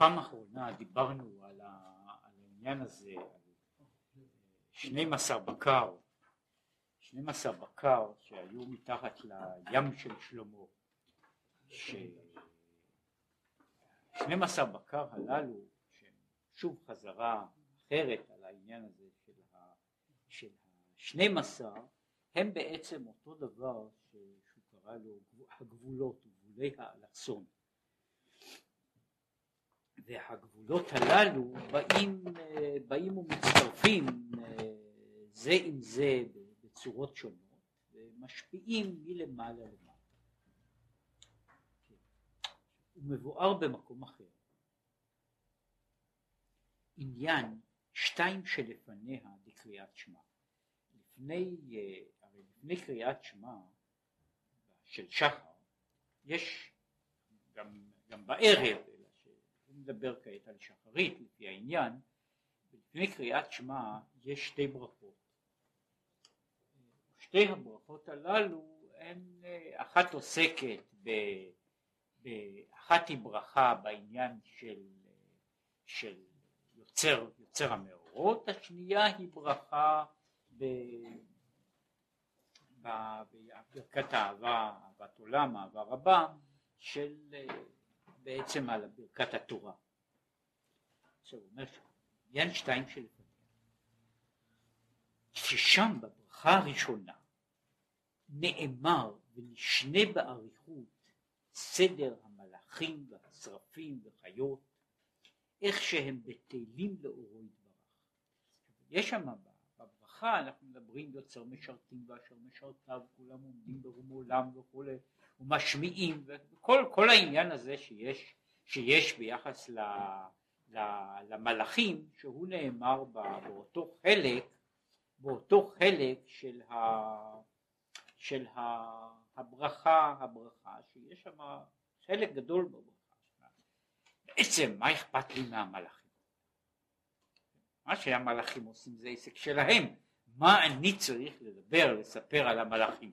פעם אחרונה דיברנו על, העניין הזה, על 12 בקר, 12 בקר שהיו מתחת לים של שלמה, ש... 12 בקר הללו, שהם שוב חזרה אחרת על העניין הזה של ה... של ה-12, הם בעצם אותו דבר שהוא קרא לו הגבולות, גבולי האלכסון. והגבולות הללו באים, באים ומצטרפים אה, זה עם זה בצורות שונות ומשפיעים מלמעלה למטה. הוא מבואר במקום אחר. עניין שתיים שלפניה בקריאת שמע. לפני, אה, הרי לפני קריאת שמע של שחר יש גם, גם בערב נדבר כעת על שחרית לפי העניין, לפני קריאת שמע יש שתי ברכות. שתי הברכות הללו הן, אחת עוסקת ב... אחת היא ברכה בעניין של, של יוצר, יוצר המאורות, השנייה היא ברכה ב... בברכת האהבה, אהבת עולם, אהבה רבה, של בעצם על ברכת התורה. עכשיו הוא אומר עניין שתיים של ששם בברכה הראשונה נאמר ונשנה באריכות סדר המלאכים והשרפים וחיות איך שהם בטלים לאורו יתברך. יש שם בברכה אנחנו מדברים יוצר משרתים ואשר משרתיו כולם עומדים ברום עולם וכולי ומשמיעים וכל כל העניין הזה שיש, שיש ביחס ל, ל, למלאכים שהוא נאמר באותו חלק באותו חלק של, ה, של ה, הברכה הברכה שיש שם חלק גדול בברכה. בעצם מה אכפת לי מהמלאכים? מה שהמלאכים עושים זה עסק שלהם. מה אני צריך לדבר לספר על המלאכים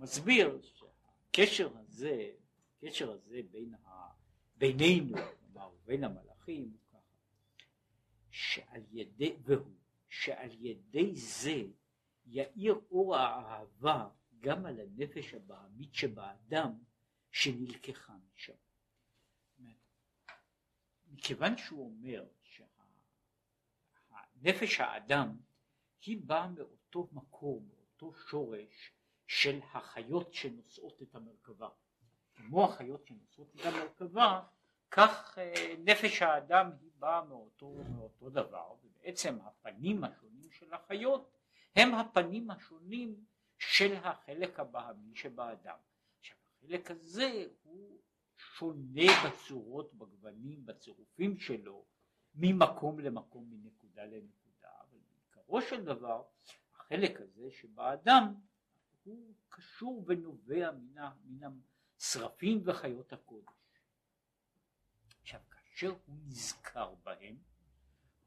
מסביר שהקשר הזה, הקשר הזה בין ה, בינינו, כלומר בין המלאכים, שעל ידי, והוא, שעל ידי זה יאיר אור האהבה גם על הנפש הבעמית שבאדם שנלקחה משם. מכיוון שהוא אומר שהנפש האדם היא באה מאותו מקום, מאותו שורש של החיות שנושאות את המרכבה. כמו החיות שנושאות את המרכבה, כך אה, נפש האדם היא באה מאותו, מאותו דבר, ובעצם הפנים השונים של החיות הם הפנים השונים של החלק הבהמי שבאדם. עכשיו החלק הזה הוא שונה בצורות, בגוונים, בצירופים שלו, ממקום למקום, מנקודה לנקודה, אבל בעיקרו של דבר החלק הזה שבאדם הוא קשור ונובע מן, השרפים וחיות הקודש. עכשיו כאשר הוא נזכר בהם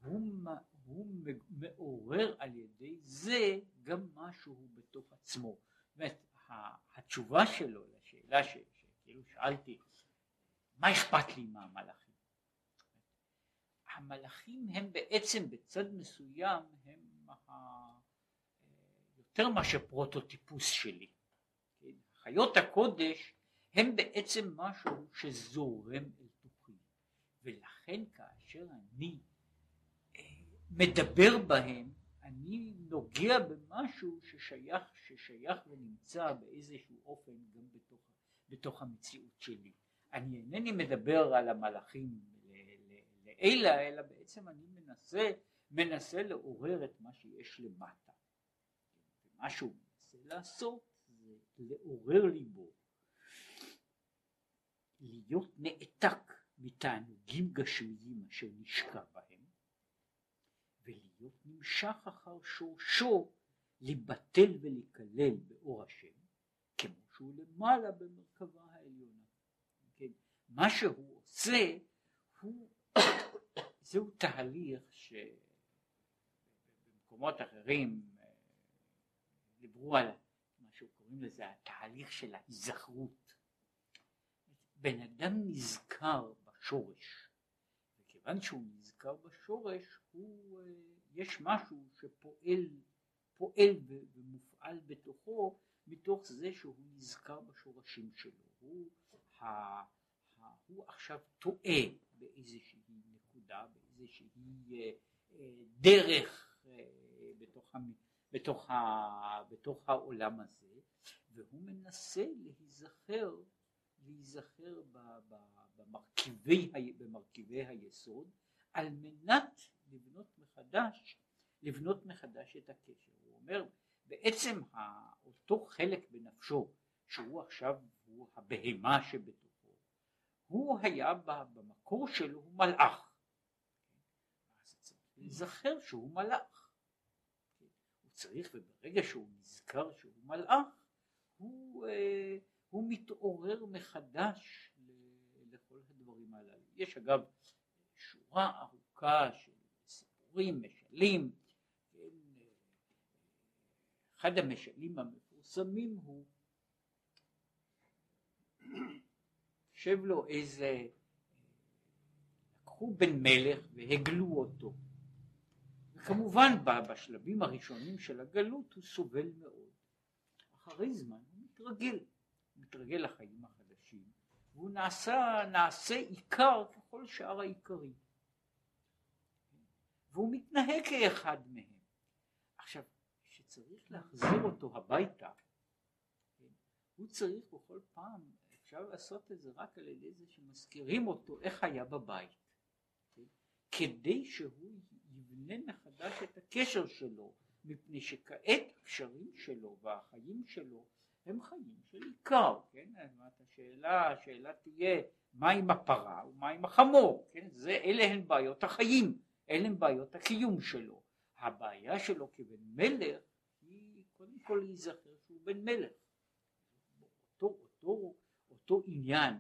הוא, הוא מעורר על ידי זה גם משהו בתוך עצמו. זאת אומרת התשובה שלו לשאלה ש, שכאילו שאלתי מה אכפת לי מהמלאכים? המלאכים הם בעצם בצד מסוים הם יותר מאשר פרוטוטיפוס שלי. כן? חיות הקודש הם בעצם משהו שזורם אל תוכי ולכן כאשר אני אה, מדבר בהם אני נוגע במשהו ששייך, ששייך ונמצא באיזשהו אופן גם בתוך, בתוך המציאות שלי. אני אינני מדבר על המלאכים לעילה, אלא בעצם אני מנסה, מנסה לעורר את מה שיש למטה. מה שהוא מנסה לעשות זה לעורר ליבו להיות נעתק מתענוגים גשמיים אשר נשקע בהם ולהיות נמשך אחר שורשו לבטל ולקלל באור השם כמו שהוא למעלה במרכבה העליונה. כן? מה שהוא עושה הוא זהו תהליך שבמקומות אחרים דיברו על מה שקוראים לזה התהליך של ההיזכרות. בן אדם נזכר בשורש. וכיוון שהוא נזכר בשורש, הוא, אה, יש משהו שפועל פועל ומופעל בתוכו מתוך זה שהוא נזכר בשורשים שלו. הוא, ה, ה, הוא עכשיו טועה באיזושהי נקודה, באיזושהי אה, אה, דרך בתוך, בתוך, בתוך העולם הזה, והוא מנסה להיזכר להיזכר במרכיבי, במרכיבי היסוד על מנת לבנות מחדש, לבנות מחדש את הקשר. הוא אומר בעצם אותו חלק בנפשו שהוא עכשיו הוא הבהמה שבתוכו הוא היה במקור שלו מלאך. אז צריך להיזכר שהוא מלאך. צריך וברגע שהוא נזכר שהוא מלאך הוא אה, הוא מתעורר מחדש לכל הדברים הללו. יש אגב שורה ארוכה של סיפורים, משלים, כן, אחד המשלים המפורסמים הוא יושב לו איזה, לקחו בן מלך והגלו אותו. וכמובן בשלבים הראשונים של הגלות הוא סובל מאוד. אחרי זמן הוא מתרגל. מתרגל לחיים החדשים, והוא נעשה, נעשה עיקר ככל שאר העיקרים. והוא מתנהג כאחד מהם. עכשיו, כשצריך להחזיר אותו הביתה, הוא צריך בכל פעם, אפשר לעשות את זה רק על ידי זה שמזכירים אותו איך היה בבית. כדי שהוא יבנה מחדש את הקשר שלו, מפני שכעת הקשרים שלו והחיים שלו הם חיים של עיקר, כן? השאלה, השאלה תהיה מה עם הפרה ומה עם החמור, כן? זה, אלה הן בעיות החיים, אלה הן בעיות הקיום שלו. הבעיה שלו כבן מלך היא קודם כל להיזכר שהוא בן מלך. אותו, אותו, אותו עניין,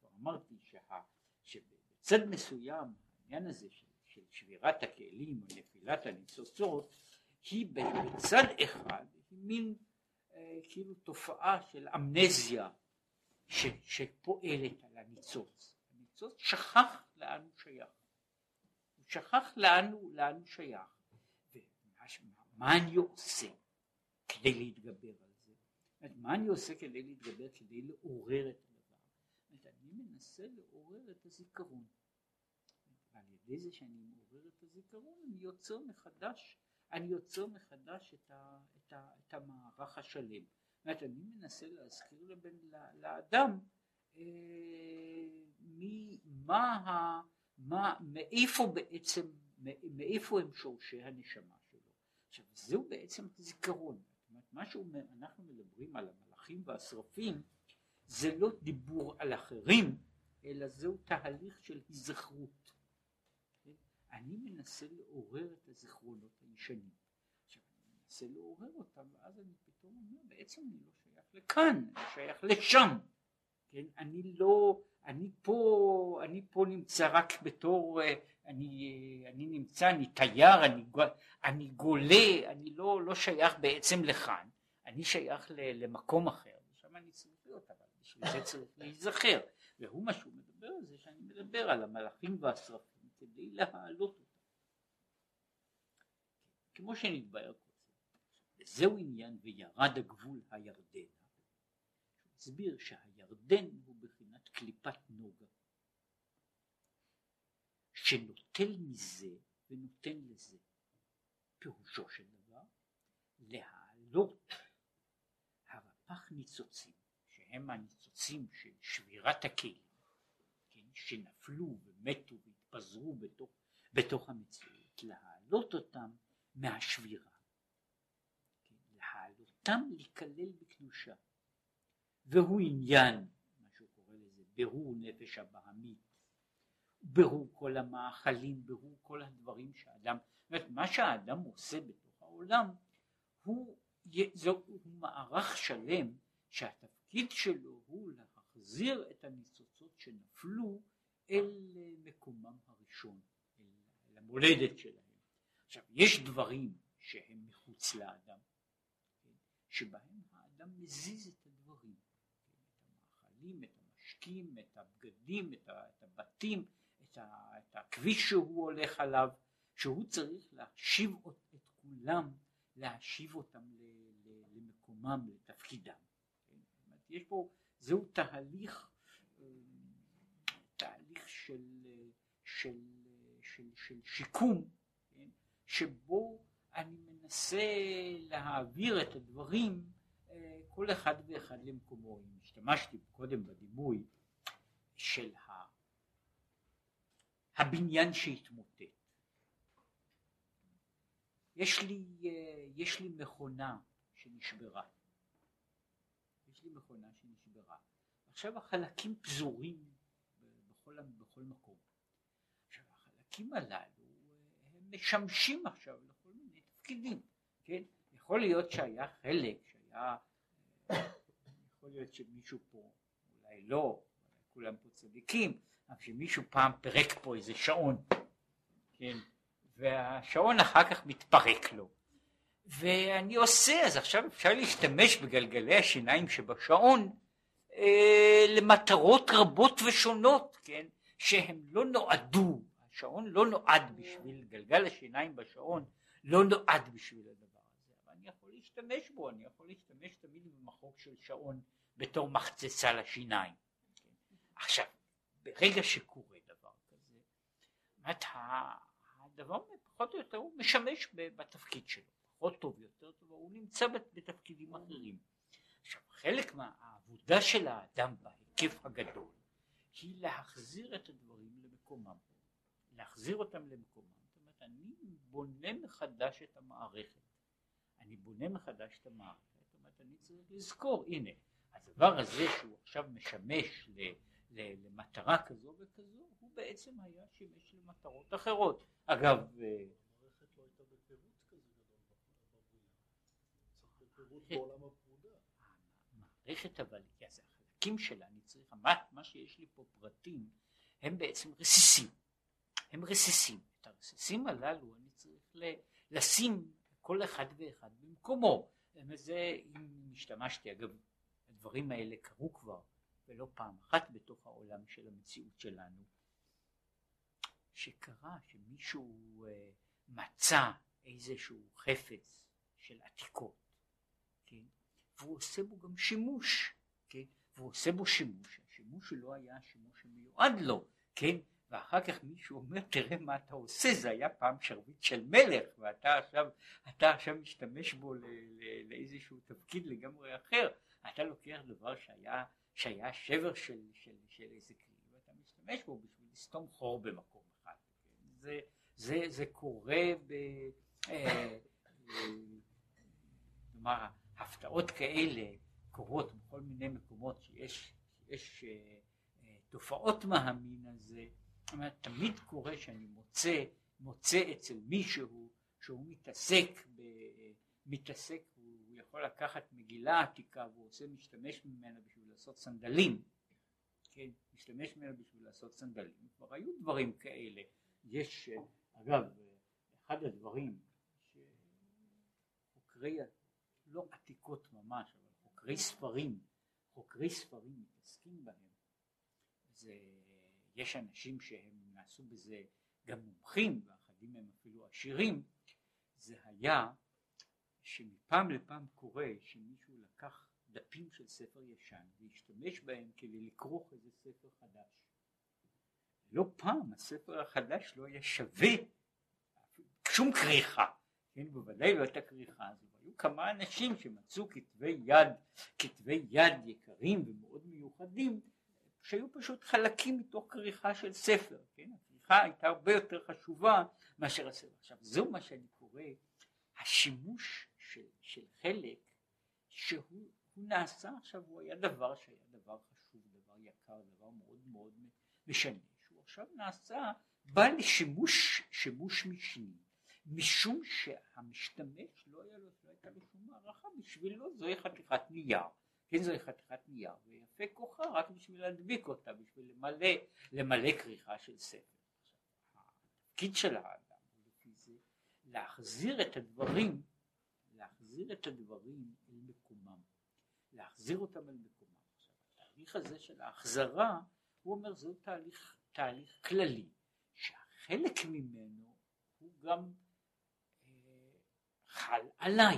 כבר אמרתי שבצד מסוים העניין הזה של שבירת הכלים או נפילת הניצוצות היא בצד אחד היא מין אה, כאילו תופעה של אמנזיה ש, שפועלת על הניצוץ. הניצוץ שכח לאן הוא שייך. הוא שכח לאן הוא, לאן הוא שייך. ומה אני עושה כדי להתגבר על זה? מה אני עושה כדי להתגבר, כדי לעורר את הדבר? אני מנסה לעורר את הזיכרון. ועל ידי זה שאני מעורר את הזיכרון אני יוצר מחדש אני יוצר מחדש את, ה, את, ה, את המערך השלם. זאת אומרת, אני מנסה להזכיר לבן, לאדם אה, מי, מה, מה, מאיפה בעצם, מאיפה הם שורשי הנשמה שלו. עכשיו זהו בעצם זיכרון. זאת אומרת, מה שאנחנו מדברים על המלאכים והשרפים זה לא דיבור על אחרים, אלא זהו תהליך של היזכרות. אני מנסה לעורר את הזיכרונות הישנים. עכשיו אני מנסה לעורר אותם ואז אני פתאום אומר בעצם אני לא שייך לכאן, אני שייך לשם. כן, אני לא, אני פה, אני פה נמצא רק בתור, אני, אני נמצא, אני תייר, אני, אני גולה, אני לא, לא שייך בעצם לכאן, אני שייך למקום אחר, ושם אני צריך להיות, אבל בשביל זה צריך להיזכר, והוא מה שהוא מדבר על זה, שאני מדבר על המלאכים והשרפים. כדי להעלות אותה. כמו שנתבהר קודם, וזהו עניין וירד הגבול הוא הסביר שהירדן הוא בחינת קליפת נוגה, שנוטל מזה ונותן לזה. פירושו של דבר להעלות הרפ"ח ניצוצים, שהם הניצוצים של שבירת הכלים, כן, שנפלו ומתו התפזרו בתוך, בתוך המציאות, להעלות אותם מהשבירה, כן? להעלותם להיכלל בקדושה, והוא עניין, מה שהוא קורא לזה, ברור נפש הבעמית, ברור כל המאכלים, ברור כל הדברים שהאדם, זאת אומרת מה שהאדם עושה בתוך העולם הוא, זו, הוא מערך שלם שהתפקיד שלו הוא להחזיר את הניצוצות שנפלו אל מקומם הראשון, אל המולדת שלהם. עכשיו, יש דברים שהם מחוץ לאדם, כן, שבהם האדם מזיז את הדברים, כן, את המאכלים, את להשכים את הבגדים, את, הבתים, את, הכביש שהוא הולך עליו, שהוא צריך להשיב את כולם, להשיב אותם למקומם, לתפקידם. כן? יש פה, זהו אה, תהליך של, של, של, של שיקום, כן? שבו אני מנסה להעביר את הדברים אה, כל אחד ואחד למקומו. אם השתמשתי קודם בדימוי של הבניין שהתמוטט. יש לי, אה, יש לי מכונה שנשברה. יש לי מכונה שנשברה. עכשיו החלקים פזורים בכל, מקום. עכשיו החלקים הללו אה, הם משמשים עכשיו לכל מיני תפקידים, כן? יכול להיות שהיה חלק שהיה, אה, יכול להיות שמישהו פה, אולי לא, אולי כולם פה צדיקים, אבל שמישהו פעם פירק פה איזה שעון, כן? והשעון אחר כך מתפרק לו. ואני עושה, אז עכשיו אפשר להשתמש בגלגלי השיניים שבשעון אה, למטרות רבות ושונות, כן, שהם לא נועדו, השעון לא נועד בשביל, גלגל השיניים בשעון לא נועד בשביל הדבר הזה, אבל אני יכול להשתמש בו, אני יכול להשתמש תמיד במחוק של שעון בתור מחצצה לשיניים. כן. עכשיו, ברגע שקורה דבר כזה, זאת הדבר פחות או יותר הוא משמש בתפקיד שלו. פחות טוב, יותר טוב, הוא נמצא בתפקידים אחרים. עכשיו חלק מהעבודה של האדם בהיקף הגדול היא להחזיר את הדברים למקומם, להחזיר אותם למקומם, זאת אומרת אני בונה מחדש את המערכת, אני בונה מחדש את המערכת, זאת אומרת אני צריך לזכור, הנה הדבר הזה שהוא עכשיו משמש ל, ל, למטרה כזו וכזו, הוא בעצם היה שימש למטרות אחרות. אגב, בעולם הפרודה. המערכת אבל, החלקים שלה, אני צריך, מה, מה שיש לי פה פרטים, הם בעצם רסיסים. הם רסיסים. את הרסיסים הללו אני צריך לשים כל אחד ואחד במקומו. וזה, אם השתמשתי, אגב, הדברים האלה קרו כבר, ולא פעם אחת בתוך העולם של המציאות שלנו, שקרה שמישהו אה, מצא איזשהו חפץ של עתיקות כן? והוא עושה בו גם שימוש, כן? והוא עושה בו שימוש, השימוש שלו היה השימוש שמיועד לו, כן? ואחר כך מישהו אומר תראה מה אתה עושה זה היה פעם שרביט של מלך ואתה עכשיו אתה עכשיו משתמש בו ל, ל, לאיזשהו תפקיד לגמרי אחר אתה לוקח דבר שהיה שהיה שבר של, של, של איזה כלי ואתה משתמש בו בשביל לסתום חור במקום אחד כן? זה, זה, זה קורה ב... אה, כלומר הפתעות כאלה קורות בכל מיני מקומות שיש יש, אה, אה, תופעות מהמין הזה, תמיד קורה שאני מוצא, מוצא אצל מישהו שהוא מתעסק, ב, מתעסק, הוא יכול לקחת מגילה עתיקה והוא עושה, משתמש ממנה בשביל לעשות סנדלים, כן, משתמש ממנה בשביל לעשות סנדלים, כבר היו דברים כאלה, יש, אה, אגב, אחד הדברים שחוקרי לא עתיקות ממש, חוקרי ספרים, חוקרי ספרים מתעסקים בהם. זה, יש אנשים שהם נעשו בזה גם מומחים, ואחדים מהם אפילו עשירים, זה היה שמפעם לפעם קורה שמישהו לקח דפים של ספר ישן והשתמש בהם כדי לכרוך איזה ספר חדש. לא פעם הספר החדש לא היה שווה שום כריכה, כן, בוודאי לא את הכריכה הזו, היו כמה אנשים שמצאו כתבי יד, כתבי יד יקרים ומאוד מיוחדים, שהיו פשוט חלקים מתוך כריכה של ספר, כן? הכריכה הייתה הרבה יותר חשובה מאשר הספר. עכשיו זהו מה שאני קורא השימוש של, של חלק שהוא נעשה עכשיו, הוא היה דבר שהיה דבר חשוב, דבר יקר, דבר מאוד מאוד משנה, שהוא עכשיו נעשה, בא לשימוש שימוש משני, משום שהמשתמש לא היה לו הייתה לו שום הערכה, בשבילו זוהי חתיכת נייר. כן זוהי חתיכת נייר, ויפה כוחה רק בשביל להדביק אותה, בשביל למלא, למלא כריכה של ספר. התפקיד של האדם לפי זה להחזיר את הדברים, להחזיר את הדברים אל מקומם, להחזיר אותם אל מקומם. עכשיו התהליך הזה של ההחזרה, הוא אומר זהו תהליך, תהליך כללי, שהחלק ממנו הוא גם חל עליי,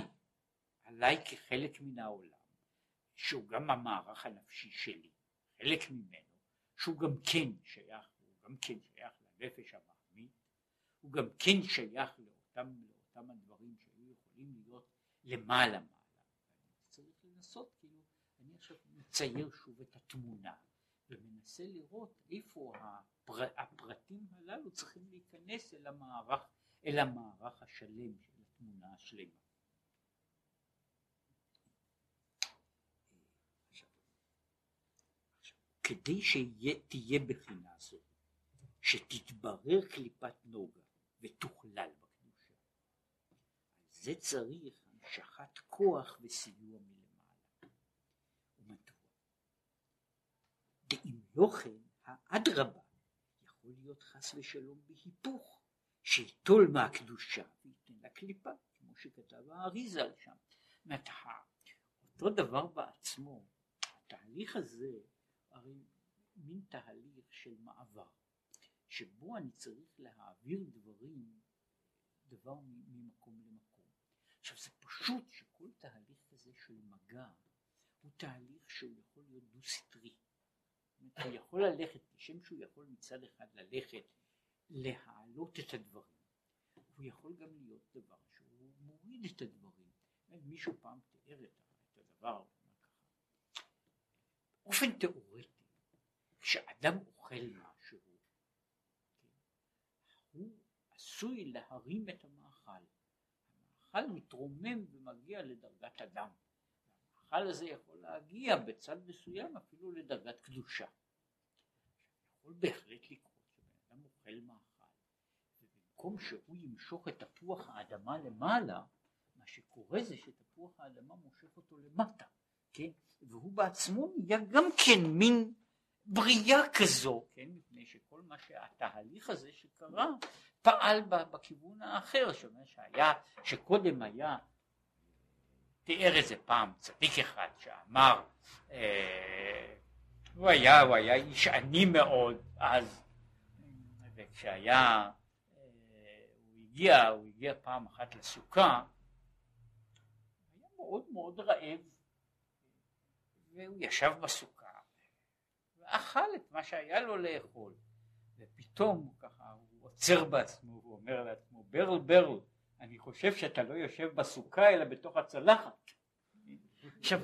עליי כחלק מן העולם, שהוא גם המערך הנפשי שלי, חלק ממנו, שהוא גם כן שייך, הוא גם כן שייך לנפש המעמית, הוא גם כן שייך לאותם, לאותם הדברים שהיו יכולים להיות למעלה מעלה. צריך לנסות, כאילו, אני עכשיו מצייר שוב את התמונה ומנסה לראות איפה הפר, הפרטים הללו צריכים להיכנס אל המערך, אל המערך השלם של התמונה השלמה. כדי שתהיה בחינה זו, שתתברר קליפת נוגה ותוכלל בקדושה, זה צריך המשכת כוח וסיוע מלמעלה. ומדוע? דאם לא כן, האדרבה יכול להיות חס ושלום בהיפוך, שיטול מהקדושה וייתן לה קליפה, כמו שכתב האריזה שם. זאת אותו דבר בעצמו, התהליך הזה הרי מין תהליך של מעבר, שבו אני צריך להעביר דברים, דבר ממקום למקום. עכשיו זה פשוט שכל תהליך כזה של מגע הוא תהליך שהוא יכול להיות דו סטרי. הוא יכול ללכת, כשם שהוא יכול מצד אחד ללכת להעלות את הדברים, הוא יכול גם להיות דבר שהוא מוריד את הדברים. מישהו פעם תיאר את הדבר, באופן תיאורטי, כשאדם אוכל משהו, הוא עשוי להרים את המאכל. המאכל מתרומם ומגיע לדרגת אדם. המאכל הזה יכול להגיע בצד מסוים אפילו לדרגת קדושה. יכול בהחלט לקרות שבן אדם אוכל מאכל, ובמקום שהוא ימשוך את תפוח האדמה למעלה, מה שקורה זה שתפוח האדמה מושך אותו למטה. כן? והוא בעצמו נהיה גם כן מין בריאה כזו, כן? מפני שכל מה שהתהליך הזה שקרה פעל בכיוון האחר, שאומר שהיה, שקודם היה, תיאר איזה פעם צדיק אחד שאמר, אה, הוא היה, הוא היה איש עני מאוד אז, וכשהיה, הגיע, הוא הגיע פעם אחת לסוכה, היה מאוד מאוד רעב והוא ישב בסוכה ואכל את מה שהיה לו לאכול ופתאום ככה הוא עוצר בעצמו והוא אומר לעצמו ברל ברל אני חושב שאתה לא יושב בסוכה אלא בתוך הצלחת. עכשיו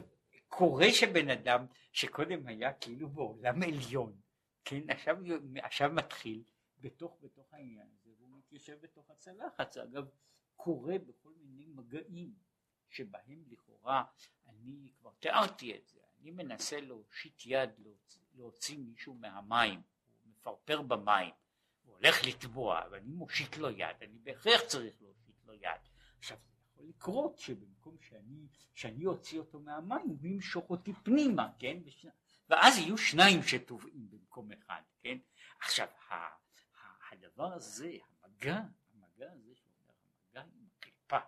קורה שבן אדם שקודם היה כאילו בעולם עליון כן עכשיו, עכשיו מתחיל בתוך בתוך העניין מתיישב בתוך הצלחת זה אגב קורה בכל מיני מגעים שבהם לכאורה אני כבר תיארתי את זה אני מנסה להושיט יד להוציא, להוציא מישהו מהמים, הוא מפרפר במים, הוא הולך לטבוע ואני מושיט לו יד, אני בהכרח צריך להושיט לו יד. עכשיו זה יכול לקרות שבמקום שאני, שאני אוציא אותו מהמים הוא ימשוך אותי פנימה, כן? ושנה, ואז יהיו שניים שטובעים במקום אחד, כן? עכשיו הדבר הזה, המגע, המגע הזה שאומר המגע עם הקליפה,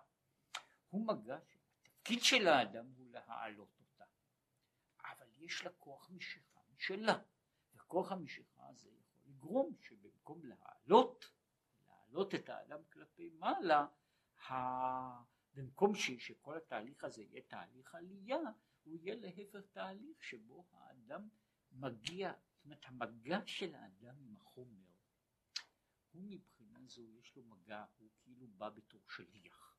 הוא מגע שהתפקיד של האדם הוא להעלות יש לה כוח משיכה משלה, וכוח המשיכה הזה יכול לגרום שבמקום להעלות, להעלות את האדם כלפי מעלה, ה... במקום ש... שכל התהליך הזה יהיה תהליך עלייה, הוא יהיה להפך תהליך שבו האדם מגיע, זאת אומרת המגע של האדם עם החומר, הוא מבחינה זו יש לו מגע, הוא כאילו בא בתור שליח.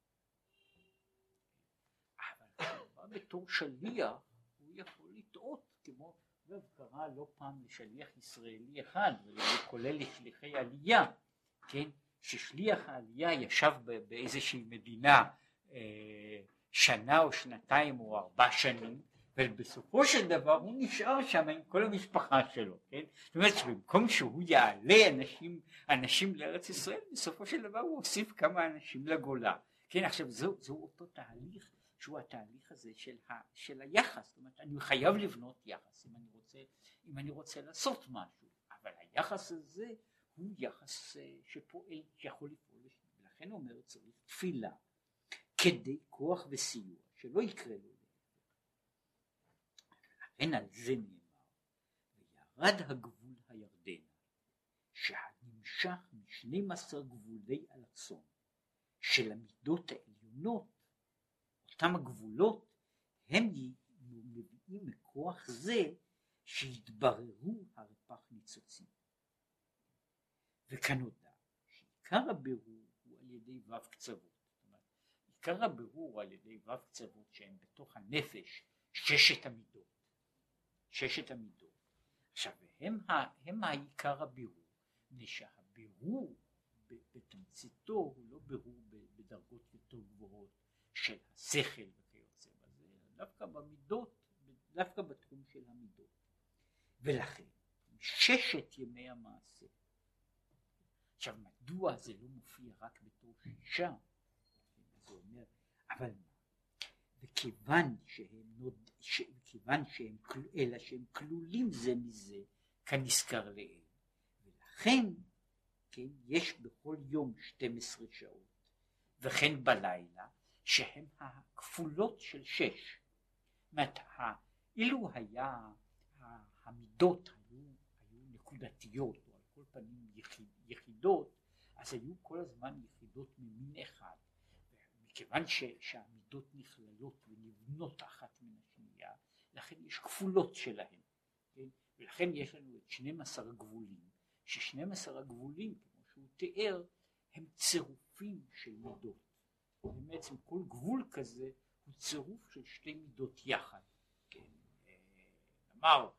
אבל כשהוא בא בתור שליח הוא יכול לטעות כמו זה קרה לא פעם לשליח ישראלי אחד כולל לשליחי עלייה כן ששליח העלייה ישב באיזושהי מדינה אה, שנה או שנתיים או ארבע שנים ובסופו של דבר הוא נשאר שם עם כל המשפחה שלו, כן? זאת אומרת שבמקום שהוא יעלה אנשים, אנשים לארץ ישראל, בסופו של דבר הוא הוסיף כמה אנשים לגולה, כן? עכשיו זהו, זהו אותו תהליך שהוא התהליך הזה של, ה, של היחס, זאת אומרת אני חייב לבנות יחס אם אני רוצה, אם אני רוצה לעשות משהו, אבל היחס הזה הוא יחס אה, שפועל, שיכול לפעול, ולכן אומר צריך תפילה כדי כוח וסיוע, שלא יקרה לו לכן על זה נאמר. ירד הגבול הירדני שהנמשך משנים עשר גבולי אלכסון של המידות העליונות. אותם הגבולות הם מביאים מכוח זה שהתבררו הרפ"ח ניצוצים. וכנודע שעיקר הבירור הוא על ידי ו' קצוות. עיקר הבירור על ידי ו' קצוות שהם בתוך הנפש ששת המידות ששת המידות עכשיו הם, הם העיקר הבירור מפני שהבירור בתמציתו הוא לא בירור בדרגות יותר גבוהות של השכל וכיוצא בזה, דווקא במידות, דווקא בתחום של המידות. ולכן ששת ימי המעשה. עכשיו מדוע זה לא מופיע רק בתור שישה? זה אומר, אבל? וכיוון שהם, נוד, ש, כיוון שהם, אלא שהם כלולים זה מזה, כנזכר לעיל. ולכן, כן, יש בכל יום 12 שעות, וכן בלילה, שהן הכפולות של שש. זאת אילו היה, המידות היו, היו נקודתיות, או על כל פנים יחיד, יחידות, אז היו כל הזמן יחידות ממין אחד. מכיוון ש, שהמידות נכללות ונבנות אחת מן השנייה, לכן יש כפולות שלהן. כן? ולכן יש לנו את 12 הגבולים, ש-12 הגבולים, כמו שהוא תיאר, הם צירופים של מידות. בעצם כל גבול כזה הוא צירוף של שתי מידות יחד. כן, אה, נאמר,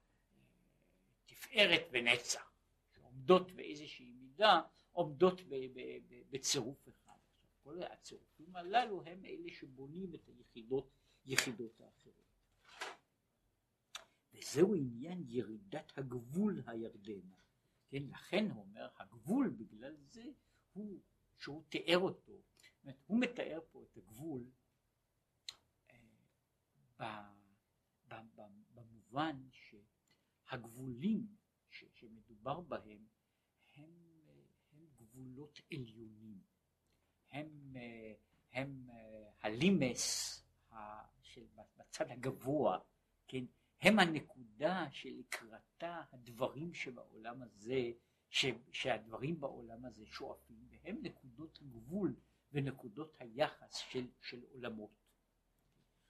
תפארת ונצח, שעומדות באיזושהי מידה, עומדות בצירוף אחד. כל הצירופים הללו הם אלה שבונים את היחידות, יחידות האחרות. וזהו עניין ירידת הגבול הירדנה. כן, לכן הוא אומר, הגבול בגלל זה הוא, שהוא תיאר אותו, אומרת, הוא מתאר פה את הגבול אה, במובן שהגבולים שמדובר בהם הם, הם גבולות עליונים, הם, הם הלימס של בצד הגבוה, כן, הם הנקודה שלקראתה הדברים שבעולם הזה, ש, שהדברים בעולם הזה שואפים, והם נקודות הגבול ונקודות היחס של, של עולמות.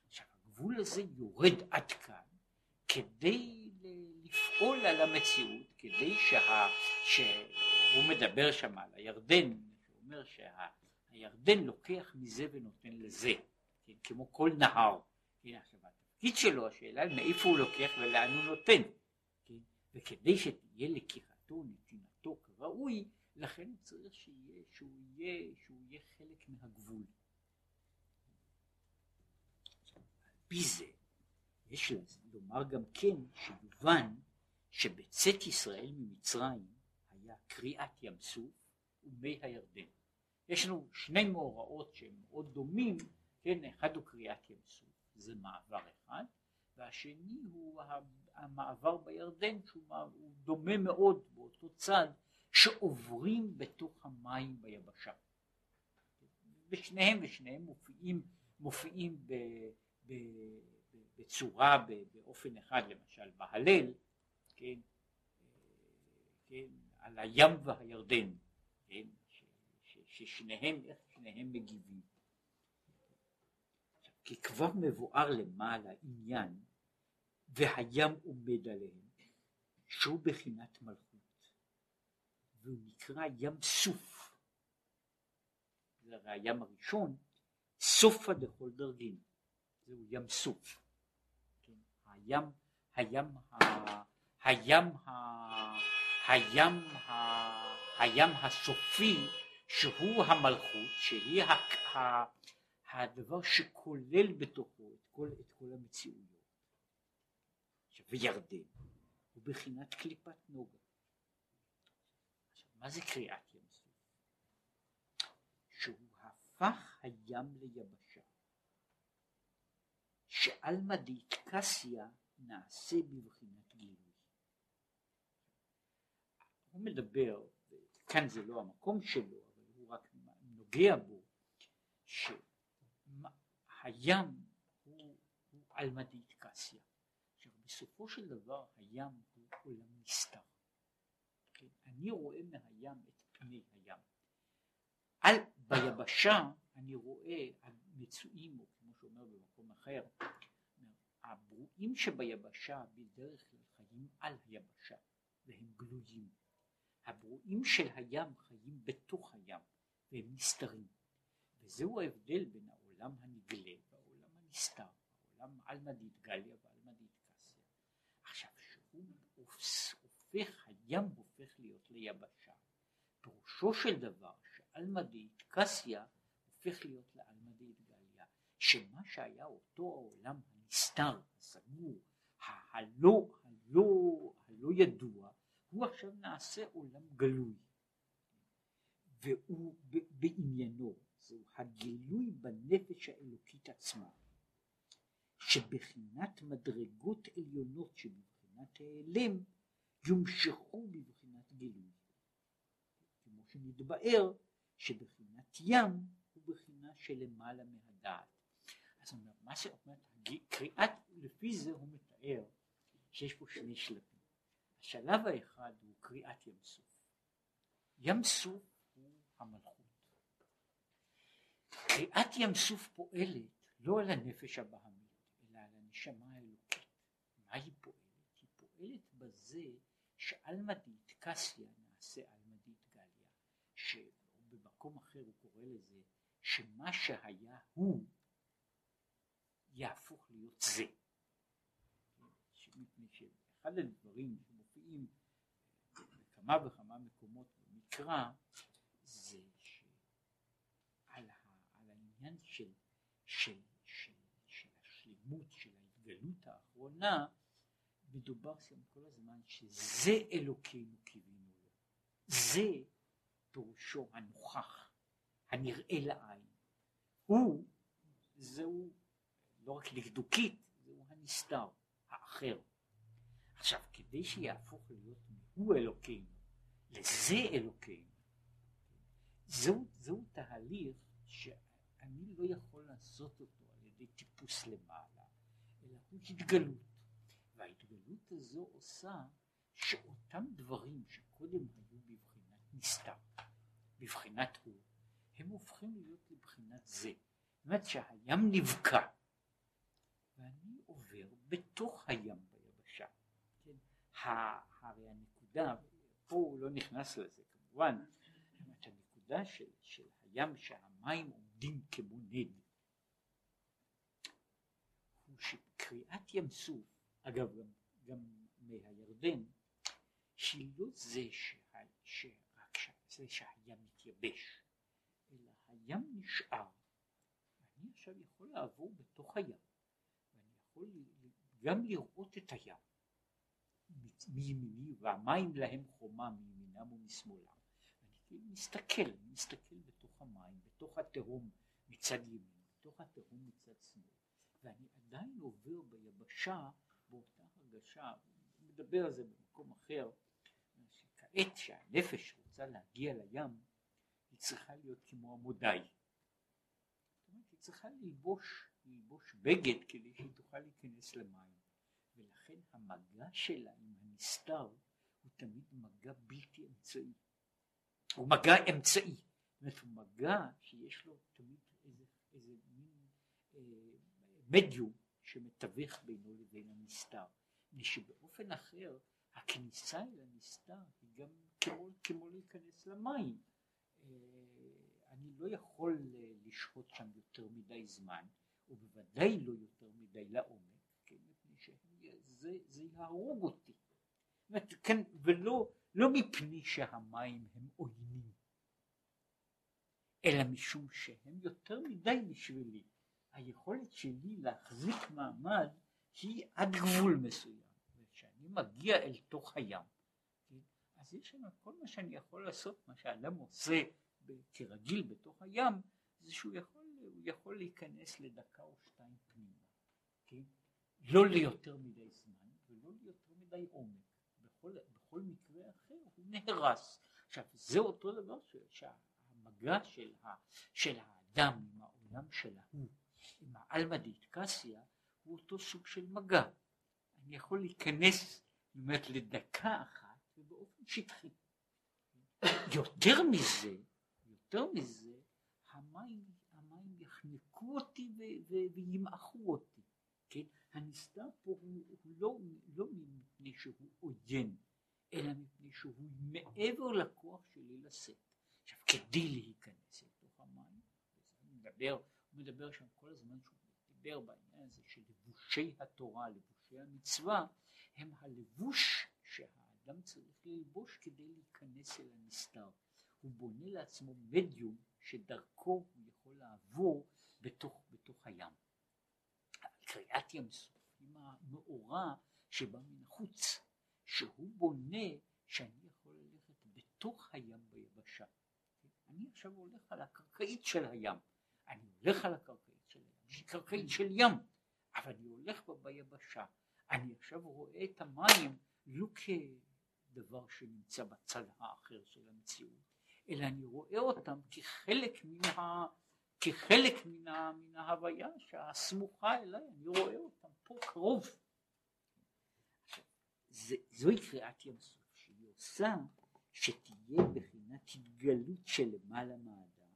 עכשיו הגבול הזה יורד עד כאן כדי לפעול על המציאות, כדי שה... שהוא מדבר שם על הירדן, הוא אומר שהירדן שה, לוקח מזה ונותן לזה, כן, כמו כל נהר. כן, עכשיו התפקיד שלו, השאלה היא מאיפה הוא לוקח ולאן הוא נותן. כן, וכדי שתהיה לקיחתו, נתינתו כראוי, לכן צריך שיהיה, שהוא יהיה, שהוא יהיה חלק מהגבול. על פי זה יש לומר גם כן שיובן שבצאת ישראל ממצרים היה קריעת ים סוף ומי הירדן. יש לנו שני מאורעות שהם מאוד דומים, כן, אחד הוא קריעת ים סוף, זה מעבר אחד, והשני הוא המעבר בירדן שהוא דומה מאוד באותו צד שעוברים בתוך המים ביבשה. ושניהם ושניהם מופיעים, מופיעים ב, ב, ב, בצורה, ב, באופן אחד, למשל בהלל, כן, כן, על הים והירדן, כן, ששניהם, איך שניהם מגיבים. כי כבר מבואר למעלה עניין והים עומד עליהם, שהוא בחינת מלכות. והוא נקרא ים סוף. זה הרי הים הראשון, סופה דכל דרגין. זהו ים סוף. כן? הים, הים, ה, הים, ה, הים, ה, הים הסופי שהוא המלכות, שהיא ה, ה, הדבר שכולל בתוכו את כל, את כל המציאויות. וירדן הוא בחינת קליפת נוגה. מה זה קריעת ים סוף? שהוא הפך הים ליבשה, שעלמא דאיטקסיה נעשה בבחינת גילוי. הוא מדבר, כאן זה לא המקום שלו, נוגע בו, שהים הוא, הוא עלמא דאיטקסיה. עכשיו בסופו של דבר הים הוא עולם נסתר. כן? אני רואה מהים את פני הים. על, ביבשה אני רואה המצויים, או כמו שאומר במקום אחר, הברואים שביבשה בדרך כלל חיים על היבשה והם גלויים. הברואים של הים חיים בתוך הים והם נסתרים. וזהו ההבדל בין העולם הנגלה והעולם הנסתר, העולם עלמא דתגליה ועלמא דתקסיה. עכשיו שהוא הופך, הים הופך להיות ליבשה, פירושו של דבר שעלמא דתקסיה הופך להיות לעלמא דתגליה, שמה שהיה אותו העולם הנסתר, הסגור, הלא, הלא, הלא ידוע, הוא עכשיו נעשה עולם גלוי. והוא בעניינו, זהו הגילוי בנפש האלוקית עצמה, שבחינת מדרגות עליונות שבבחינת העלם יומשכו בבחינת גילוי. כמו שנתבאר שבחינת ים הוא בחינה שלמעלה מהדעת. אז אומר, מה שאומרת, קריאת, לפי זה הוא מתאר שיש פה שני שלבים. השלב האחד הוא קריאת ים סוף. ים סוף הוא המלכות. קריאת ים סוף פועלת לא על הנפש הבהמית, אלא על הנשמה האלוקית. מה היא פועלת? היא פועלת בזה שעלמא דאיטקסיה נעשה עלמא דאיטגליה, שבמקום אחר הוא קורא לזה שמה שהיה הוא יהפוך להיות זה. מפני שאחד הדברים שמופיעים בכמה וכמה מקומות במקרא זה שעל העניין של, של, של, של השלמות, של ההתגלות האחרונה, מדובר שם כל הזמן שזה אלוקינו קיווינו לו. זה פירושו הנוכח, הנראה לעין. הוא, זהו לא רק לדקדוקית, זהו הנסתר, האחר. עכשיו, כדי שיהפוך להיות הוא אלוקינו, לזה אלוקינו, זהו, זהו תהליך שאני לא יכול לעשות אותו על ידי טיפוס למעלה, אלא הוא התגלות. וההתגלות הזו עושה שאותם דברים שקודם היו בבחינת נסתר, בבחינת הוא, הם הופכים להיות לבחינת זה. זאת אומרת שהים נבקע, ואני עובר בתוך הים ביבשה. כן? הרי הנקודה, פה הוא לא נכנס לזה כמובן, הנקודה של, של הים שהמים עומדים כמו נד, הוא שקריאת ים סוף, אגב גם, גם מהירדן, שהיא לא זה שה, שרק זה שהים מתייבש, אלא הים נשאר. ואני עכשיו יכול לעבור בתוך הים. יכול גם לראות את הים מימיני והמים להם חומה מימינם ומשמאלם. מסתכל, מסתכל בתוך המים, בתוך התהום מצד ימין, בתוך התהום מצד שמאל, ואני עדיין עובר ביבשה באותה הרגשה, מדבר על זה במקום אחר, שכעת שהנפש רוצה להגיע לים, היא צריכה להיות כמו עמודי. זאת אומרת, היא צריכה ללבוש ללבוש בגד כדי שהיא תוכל להיכנס למים. ולכן המגע שלה עם הנסתר הוא תמיד מגע בלתי אמצעי הוא מגע אמצעי. זאת הוא מגע שיש לו תמיד איזה, איזה מין אה, מדיום שמתווך בינו לבין הנסתר. ושבאופן אחר הכניסה אל הנסתר היא גם כמו, כמו להיכנס למים. אה, אני לא יכול אה, לשהות שם יותר מדי זמן ובוודאי לא יותר מדי לעומק, כן, מפני שזה זה יהרוג אותי. כן, ולא לא מפני שהמים הם עוינים, אלא משום שהם יותר מדי בשבילי. היכולת שלי להחזיק מעמד היא עד גבול מסוים. וכשאני מגיע אל תוך הים, אז יש שם כל מה שאני יכול לעשות, מה שהאדם עושה כרגיל בתוך הים, זה שהוא יכול יכול להיכנס לדקה או שתיים פנימה, כן? לא ליותר מדי זמן ולא ליותר מדי עומק. בכל, בכל מקרה אחר הוא נהרס. עכשיו זה אותו דבר שהמגע של, ה, של האדם עם העולם של ההוא, עם העלמא דיטקסיה, הוא אותו סוג של מגע. אני יכול להיכנס זאת אומרת לדקה אחת ובאופן שטחי. יותר מזה, יותר מזה, המים, המים יחנקו אותי וימעכו אותי, כן? הנסתר פה הוא, הוא לא, לא מפני שהוא עוין, אלא מפני שהוא מעבר לכוח שלי לשאת. עכשיו כדי להיכנס לתוך המים, הוא מדבר, הוא מדבר שם כל הזמן שהוא דיבר בעניין הזה של לבושי התורה, לבושי המצווה, הם הלבוש שהאדם צריך ללבוש כדי להיכנס אל הנסתר. הוא בונה לעצמו מדיום שדרכו הוא יכול לעבור בתוך, בתוך הים. קריעת ים סוף היא המאורע שבא מן החוץ, שהוא בונה שאני יכול ללכת בתוך הים ביבשה. אני עכשיו הולך על הקרקעית של הים, אני הולך על הקרקעית של הים, שהיא קרקעית של ים, אבל אני הולך בה ביבשה. אני עכשיו רואה את המים לא כדבר שנמצא בצד האחר של המציאות, אלא אני רואה אותם כחלק מן, ה... כחלק מן, ההוויה שהסמוכה אליי, אני רואה אותם פה קרוב. זה, זוהי קריאת ים סוף, שהיא עושה שתהיה בחינת התגלות של למעלה מהאדם.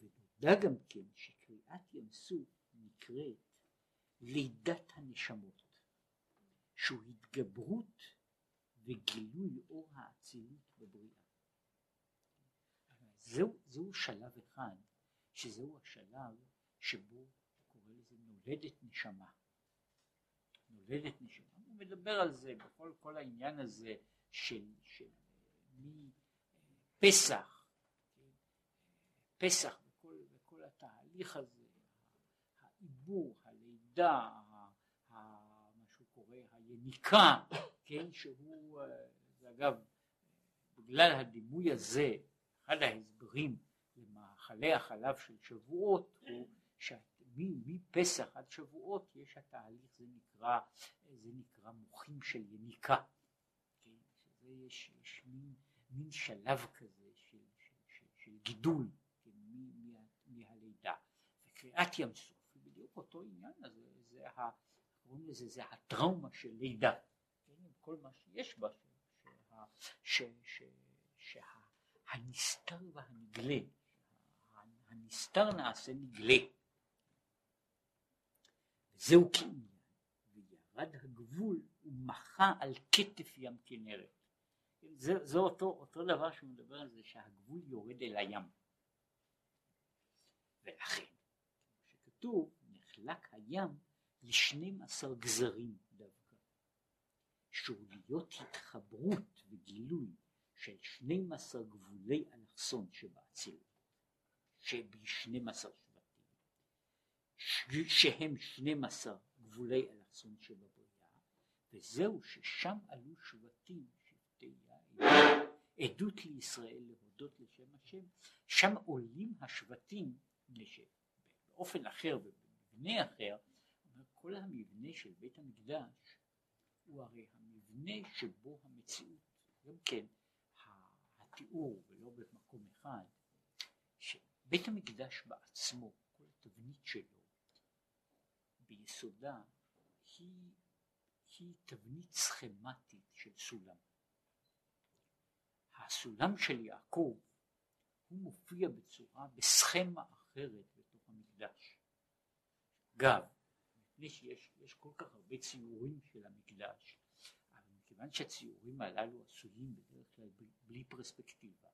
ונודע גם כן שקריאת ים סוף נקראת לידת הנשמות, שהוא התגברות וגילוי אור האצילות בבריאה. זהו, זהו שלב אחד, שזהו השלב שבו הוא קורא לזה נולדת נשמה. נולדת נשמה. הוא מדבר על זה בכל כל העניין הזה של, של מפסח, פסח וכל, וכל התהליך הזה, העיבור, הלידה, מה שהוא קורא היניקה, כן, שהוא, זה אגב, בגלל הדימוי הזה, אחד ההסברים למאכלי החלב של שבועות הוא שמפסח עד שבועות יש התהליך, זה נקרא, זה נקרא מוחים של יניקה. כן? שזה יש, יש מין, מין שלב כזה של, של, של, של גידול כן? מה, מהלידה. וקריאת ים סוף היא בדיוק אותו עניין, הזה, זה, ה, קוראים לזה, זה הטראומה של לידה. כן? כל מה שיש בה, שהנסתר והנגלה, הנסתר נעשה נגלה. זהו כעניין, וירד הגבול ומחה על כתף ים כנרת. זה, זה אותו, אותו דבר שהוא מדבר על זה שהגבול יורד אל הים. ולכן, כמו שכתוב, נחלק הים לשנים עשר גזרים דווקא, שהוא להיות התחברות וגילוי של שנים עשר גבולי אלכסון שבאצילות, שבשנים עשר שהם 12 גבולי אלכסון שבבריאה, וזהו ששם עלו שבטים, שבטי יעד, עדות לישראל להודות לשם השם, שם עולים השבטים, באופן אחר ובמבנה אחר, כל המבנה של בית המקדש הוא הרי המבנה שבו המציאות, גם כן התיאור ולא במקום אחד, שבית המקדש בעצמו, כל התבנית שלו ביסודה היא, היא תבנית סכמטית של סולם. הסולם של יעקב הוא מופיע בצורה, בסכמה אחרת בתוך המקדש. אגב, מפני שיש כל כך הרבה ציורים של המקדש, אבל מכיוון שהציורים הללו עשויים בדרך כלל בלי פרספקטיבה,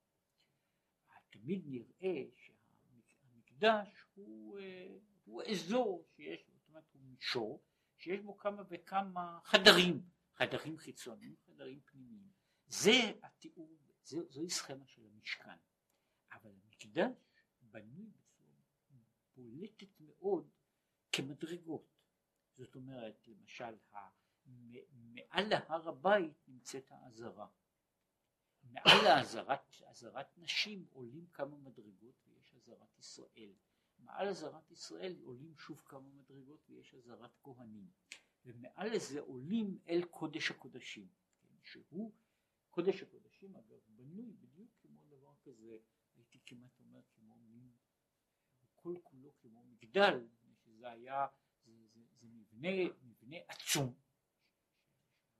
תמיד נראה שהמקדש הוא, אה, הוא אזור שיש אומרת הוא מישור שיש בו כמה וכמה חדרים, חדרים חיצוניים, חדרים פנימיים. זה התיאור, זה, זוהי סכמה של המשכן. אבל המקדש בנוי בצורה בולטת מאוד כמדרגות. זאת אומרת, למשל, מעל להר הבית נמצאת העזרה. מעל העזרת נשים עולים כמה מדרגות ויש עזרת ישראל. מעל אזהרת ישראל עולים שוב כמה מדרגות ויש אזהרת כהנים. ומעל לזה עולים אל קודש הקודשים כן, שהוא קודש הקודשים אגב בנוי בדיוק כמו דבר כזה הייתי כמעט אומר כמו מין כל כולו כמו מגדל שזה היה זה, זה, זה מבנה, מבנה עצום.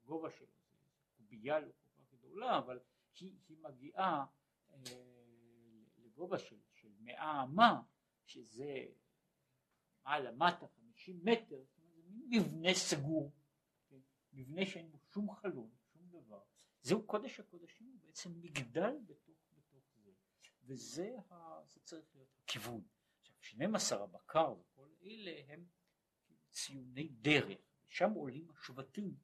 הגובה שלו, זה קובייה לא כל כך גדולה, אבל היא, היא מגיעה אה, לגובה של, של מאה אמה, שזה מעלה מטה חמישים מטר, זה מין מבנה סגור, כן? מבנה שאין בו שום חלון, שום דבר. זהו קודש הקודשים, הוא בעצם מגדל בתוך, בתוך זה, וזה ה, זה צריך להיות הכיוון. עכשיו, 12 הבקר וכל אלה הם ציוני דרך, שם עולים השבטים.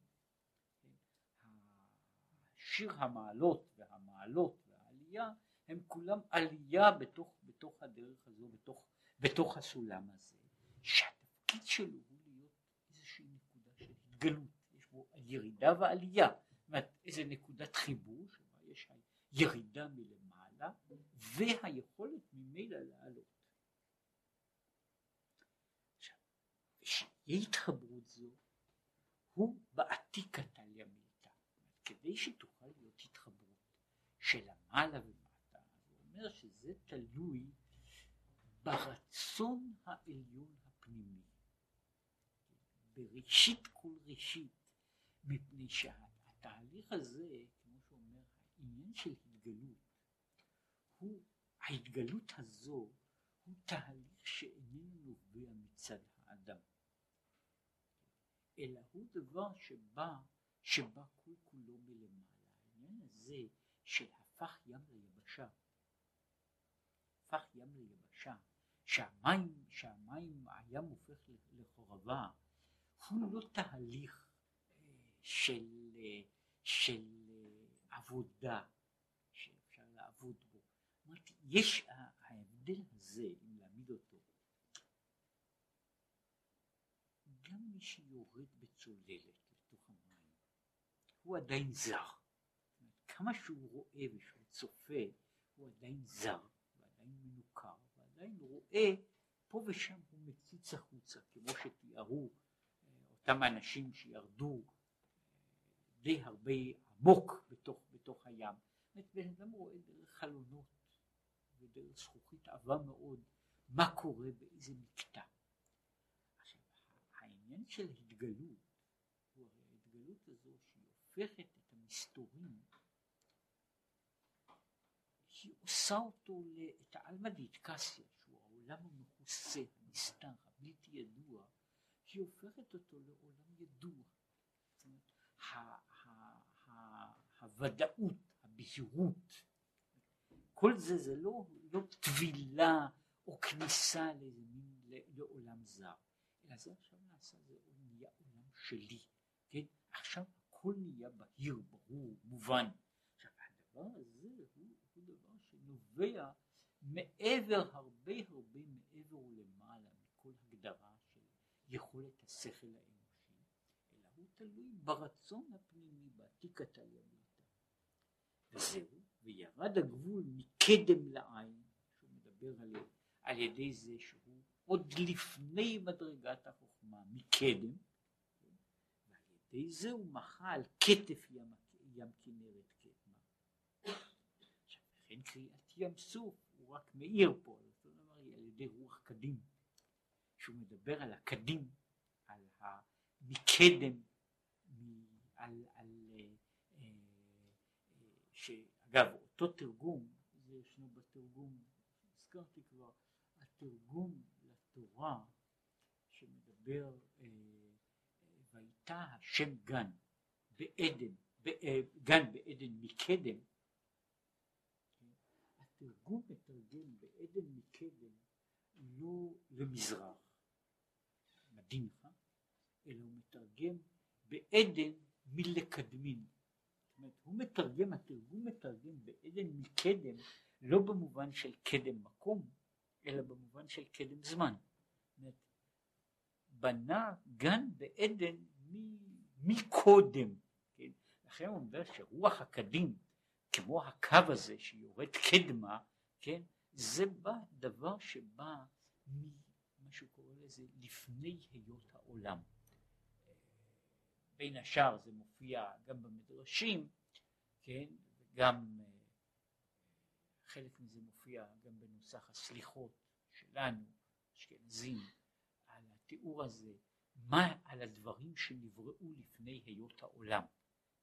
שיר המעלות והמעלות והעלייה הם כולם עלייה בתוך, בתוך הדרך הזו, בתוך, בתוך הסולם הזה, שהתפקיד שלו הוא להיות איזושהי נקודה של התגלות, יש בו ירידה ועלייה, זאת אומרת איזה נקודת חיבור שבה יש ירידה מלמעלה והיכולת ממילא לעלות. שיהיה התחברות זו הוא בעתיקתא ימילתא. כדי שתוכל להיות התחברות של המעלה ומטה, זה אומר שזה תלוי ברצון העליון הפנימי. בראשית כל ראשית, מפני שהתהליך הזה, כמו שאומר, העניין של התגלות, הוא, ההתגלות הזו הוא תהליך שאיננו נובע מצד האדם. אלא הוא דבר שבא, שבא כל כולו מלמעלה. העניין הזה של הפך ים ליבשה, הפך ים ליבשה, שהמים, שהמים, הים הופך לחורבה, הוא לא תהליך אה, של, אה, של אה, עבודה שאפשר לעבוד בו. אמרתי, יש ההבדל הזה, אם להעמיד אותו גם מי שיורד בצוללת לתוך המים, הוא עדיין זר. כמה שהוא רואה ושהוא צופה, הוא עדיין זר, מנוכר, ועדיין רואה פה ושם הוא מציץ החוצה, כמו שתיארו אה, אותם האנשים שירדו אה, די הרבה עמוק בתוך, בתוך הים. בן אדם רואה דרך חלונות ודרך זכוכית עבה מאוד מה קורה באיזה מקטע. העניין של התגלות הוא הרי ההתגלות הזו שהיא הופכת את המסתורים היא עושה אותו את העלמא דיטקסיה שהוא העולם המכוסה, הנסתר, הבלתי ידוע היא הופכת אותו לעולם ידוע זאת אומרת, הוודאות, הבהירות כל זה זה לא, לא טבילה או כניסה לאיזה לעולם זר אלא זה עכשיו נעשה, זה נהיה עולם שלי, כן? עכשיו הכל נהיה בהיר, ברור, מובן. עכשיו הדבר הזה הוא, שנובע מעבר, הרבה הרבה מעבר ולמעלה מכל הגדרה של יכולת השכל האנושי, אלא הוא תלוי ברצון הפנימי, בעתיקת הימיתה. וזהו, וירד הגבול מקדם לעין, שהוא מדבר על, על ידי זה שהוא עוד לפני מדרגת החוכמה, מקדם, ועל ידי זה הוא מחה על כתף ים, ים כנרת קדמה. לכן קריאת ים סוף הוא רק מאיר פה, זאת אומרת, על ידי רוח קדים, שהוא מדבר על הקדים, על המקדם, על, על, אה, אה, שאגב, אותו תרגום, זה ישנו בתרגום, הזכרתי כבר, התרגום תורה שמדבר אה, והייתה השם גן בעדן, גן בעדן מקדם, התרגום מתרגם בעדן מקדם לא למזרח, מדינך, אלא הוא מתרגם בעדן מלקדמין. זאת אומרת, הוא מתרגם, התרגום מתרגם בעדן מקדם, לא במובן של קדם מקום, אלא במובן של קדם זמן. בנה גן בעדן מקודם, כן? לכן הוא אומר שרוח הקדים, כמו הקו הזה שיורד קדמה, כן? זה בא, דבר שבא ממה שהוא קורא לזה לפני היות העולם. בין השאר זה מופיע גם במדרשים, כן? וגם חלק מזה מופיע גם בנוסח הסליחות שלנו, אשכנזים, על התיאור הזה, מה על הדברים שנבראו לפני היות העולם.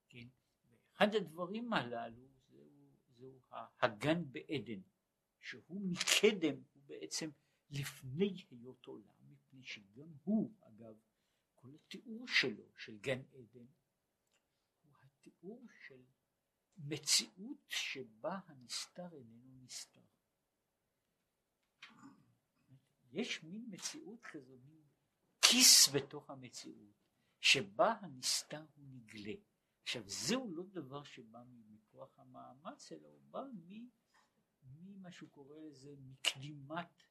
כן? ואחד הדברים הללו זהו, הגן בעדן, שהוא מקדם, הוא בעצם לפני היות עולם, מפני שגם הוא, אגב, כל התיאור שלו, של גן עדן, הוא התיאור של מציאות שבה הנסתר איננו נסתר. יש מין מציאות כזו, מין כיס בתוך המציאות, שבה הנסתר הוא נגלה. עכשיו זהו לא דבר שבא מכוח המאמץ, אלא הוא בא ממה שהוא קורא לזה מקדימת,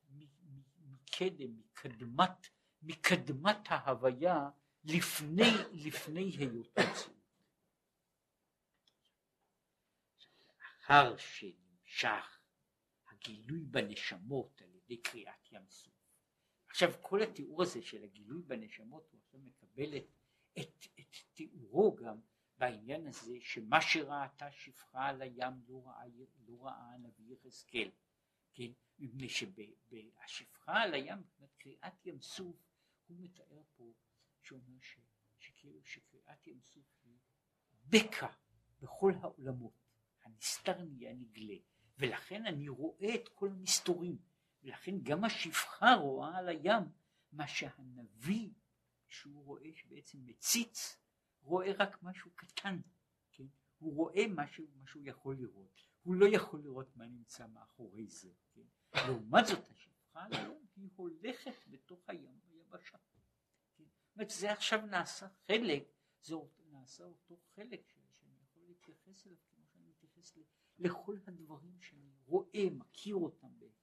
מקדם, מקדמת, מקדמת ההוויה לפני, לפני היות מציאות. לאחר שנמשך הגילוי בנשמות על ידי קריאת ים סוף. עכשיו כל התיאור הזה של הגילוי בנשמות הוא עכשיו מקבל את, את תיאורו גם בעניין הזה שמה שראתה שפחה על הים לא ראה, לא ראה הנביא יחזקאל, כן, מפני שבשפחה על הים, קריאת ים סוף, הוא מתאר פה, שאומר ש, שכאילו שקריאת ים סוף היא בקע בכל העולמות, הנסתר נהיה נגלה, ולכן אני רואה את כל המסתורים, ולכן גם השפחה רואה על הים מה שהנביא שהוא רואה שבעצם מציץ רואה רק משהו קטן, כן? הוא רואה משהו, מה שהוא יכול לראות, הוא לא יכול לראות מה נמצא מאחורי זה, כן? לעומת זאת השפחה היום היא הולכת בתוך הים ביבשה, כן? זאת אומרת זה עכשיו נעשה חלק, זה נעשה אותו חלק שאני יכול להתייחס אליו כמו שאני מתייחס לכל הדברים שאני רואה, מכיר אותם בהיכרות.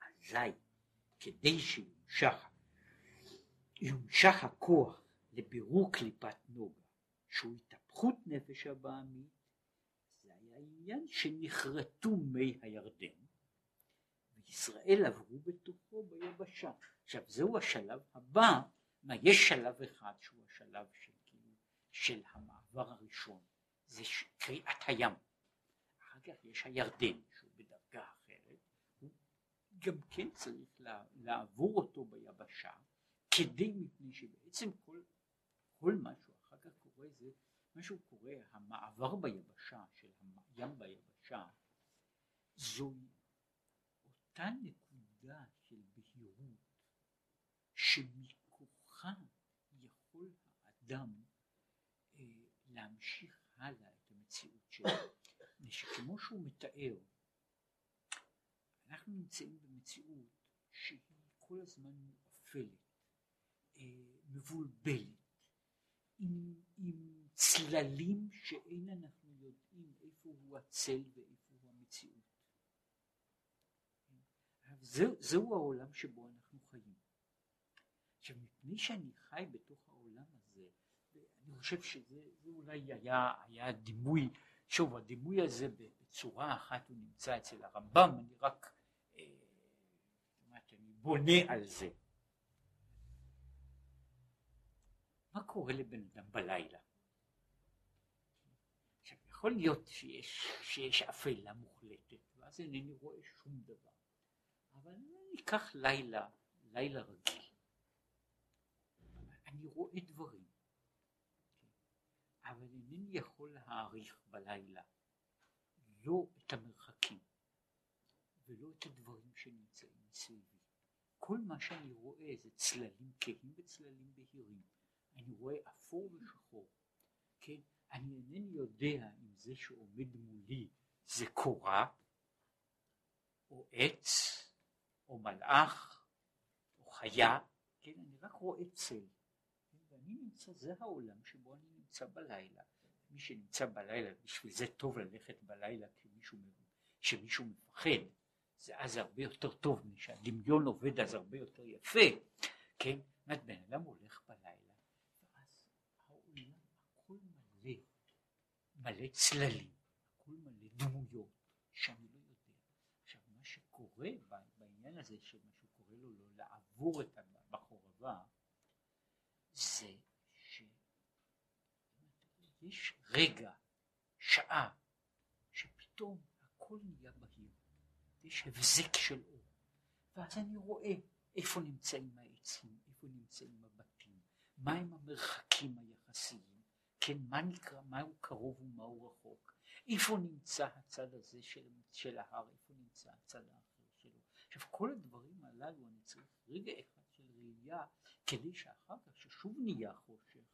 אזי כדי שימשך יומשך הכוח לבירור קליפת נוגה, שהוא התהפכות נפש הבעמית, זה היה עניין שנכרתו מי הירדן, וישראל עברו בתוכו ביבשה. עכשיו זהו השלב הבא, יש שלב אחד שהוא השלב של, כאילו, של המעבר הראשון, זה קריאת הים. אחר כך יש הירדן שהוא בדרגה אחרת, הוא גם כן צריך לעבור אותו ביבשה, כדי מפני שבעצם כל, כל מה שהוא אחר כך קורה זה מה שהוא קורא המעבר ביבשה של הים ביבשה זוהי אותה נקודה של בהירות שמכוחה יכול האדם אה, להמשיך הלאה את המציאות שלו. שכמו שהוא מתאר אנחנו נמצאים במציאות שהיא כל הזמן מואפלת מבולבלת, עם, עם צללים שאין אנחנו יודעים איפה הוא הצל ואיפה הוא המציאות. זהו, זהו העולם שבו אנחנו חיים. עכשיו מפני שאני חי בתוך העולם הזה, אני חושב שזה אולי היה, היה דימוי, שוב הדימוי הזה בצורה אחת הוא נמצא אצל הרמב"ם, אני רק אה, אני בונה על זה. מה קורה לבן אדם בלילה? עכשיו יכול להיות שיש, שיש אפלה מוחלטת ואז אינני רואה שום דבר. אבל אני אקח לילה, לילה רגיל אני רואה דברים אבל אינני יכול להעריך בלילה לא את המרחקים ולא את הדברים שנמצאים מסביבי. כל מה שאני רואה זה צללים כהים וצללים בהירים אני רואה אפור ושחור, כן? אני אינני יודע אם זה שעומד מולי זה קורה, או עץ, או מלאך, או חיה, כן? אני רק רואה צל. ואני נמצא, זה העולם שבו אני נמצא בלילה. מי שנמצא בלילה, בשביל זה טוב ללכת בלילה כמישהו, שמישהו מפחד. זה אז הרבה יותר טוב, שהדמיון עובד אז הרבה יותר יפה, כן? זאת אומרת, בן אדם הולך בלילה. מלא צללים, הכל מלא דמויות שאני לא יודע. עכשיו מה שקורה בעניין הזה של מה שהוא קורא לו לא לעבור את בחורבה זה שיש רגע, שעה, שפתאום הכל נהיה בהיר, יש הבזק של אור, ואז אני רואה איפה נמצאים העצים, איפה נמצאים הבתים, מהם המרחקים היחסיים, כן, מה נקרא, מהו קרוב ומהו רחוק, איפה נמצא הצד הזה של, של ההר, איפה נמצא הצד האחר שלו. עכשיו כל הדברים הללו אני צריך רגע אחד של ראייה כדי שאחר כך ששוב נהיה חושך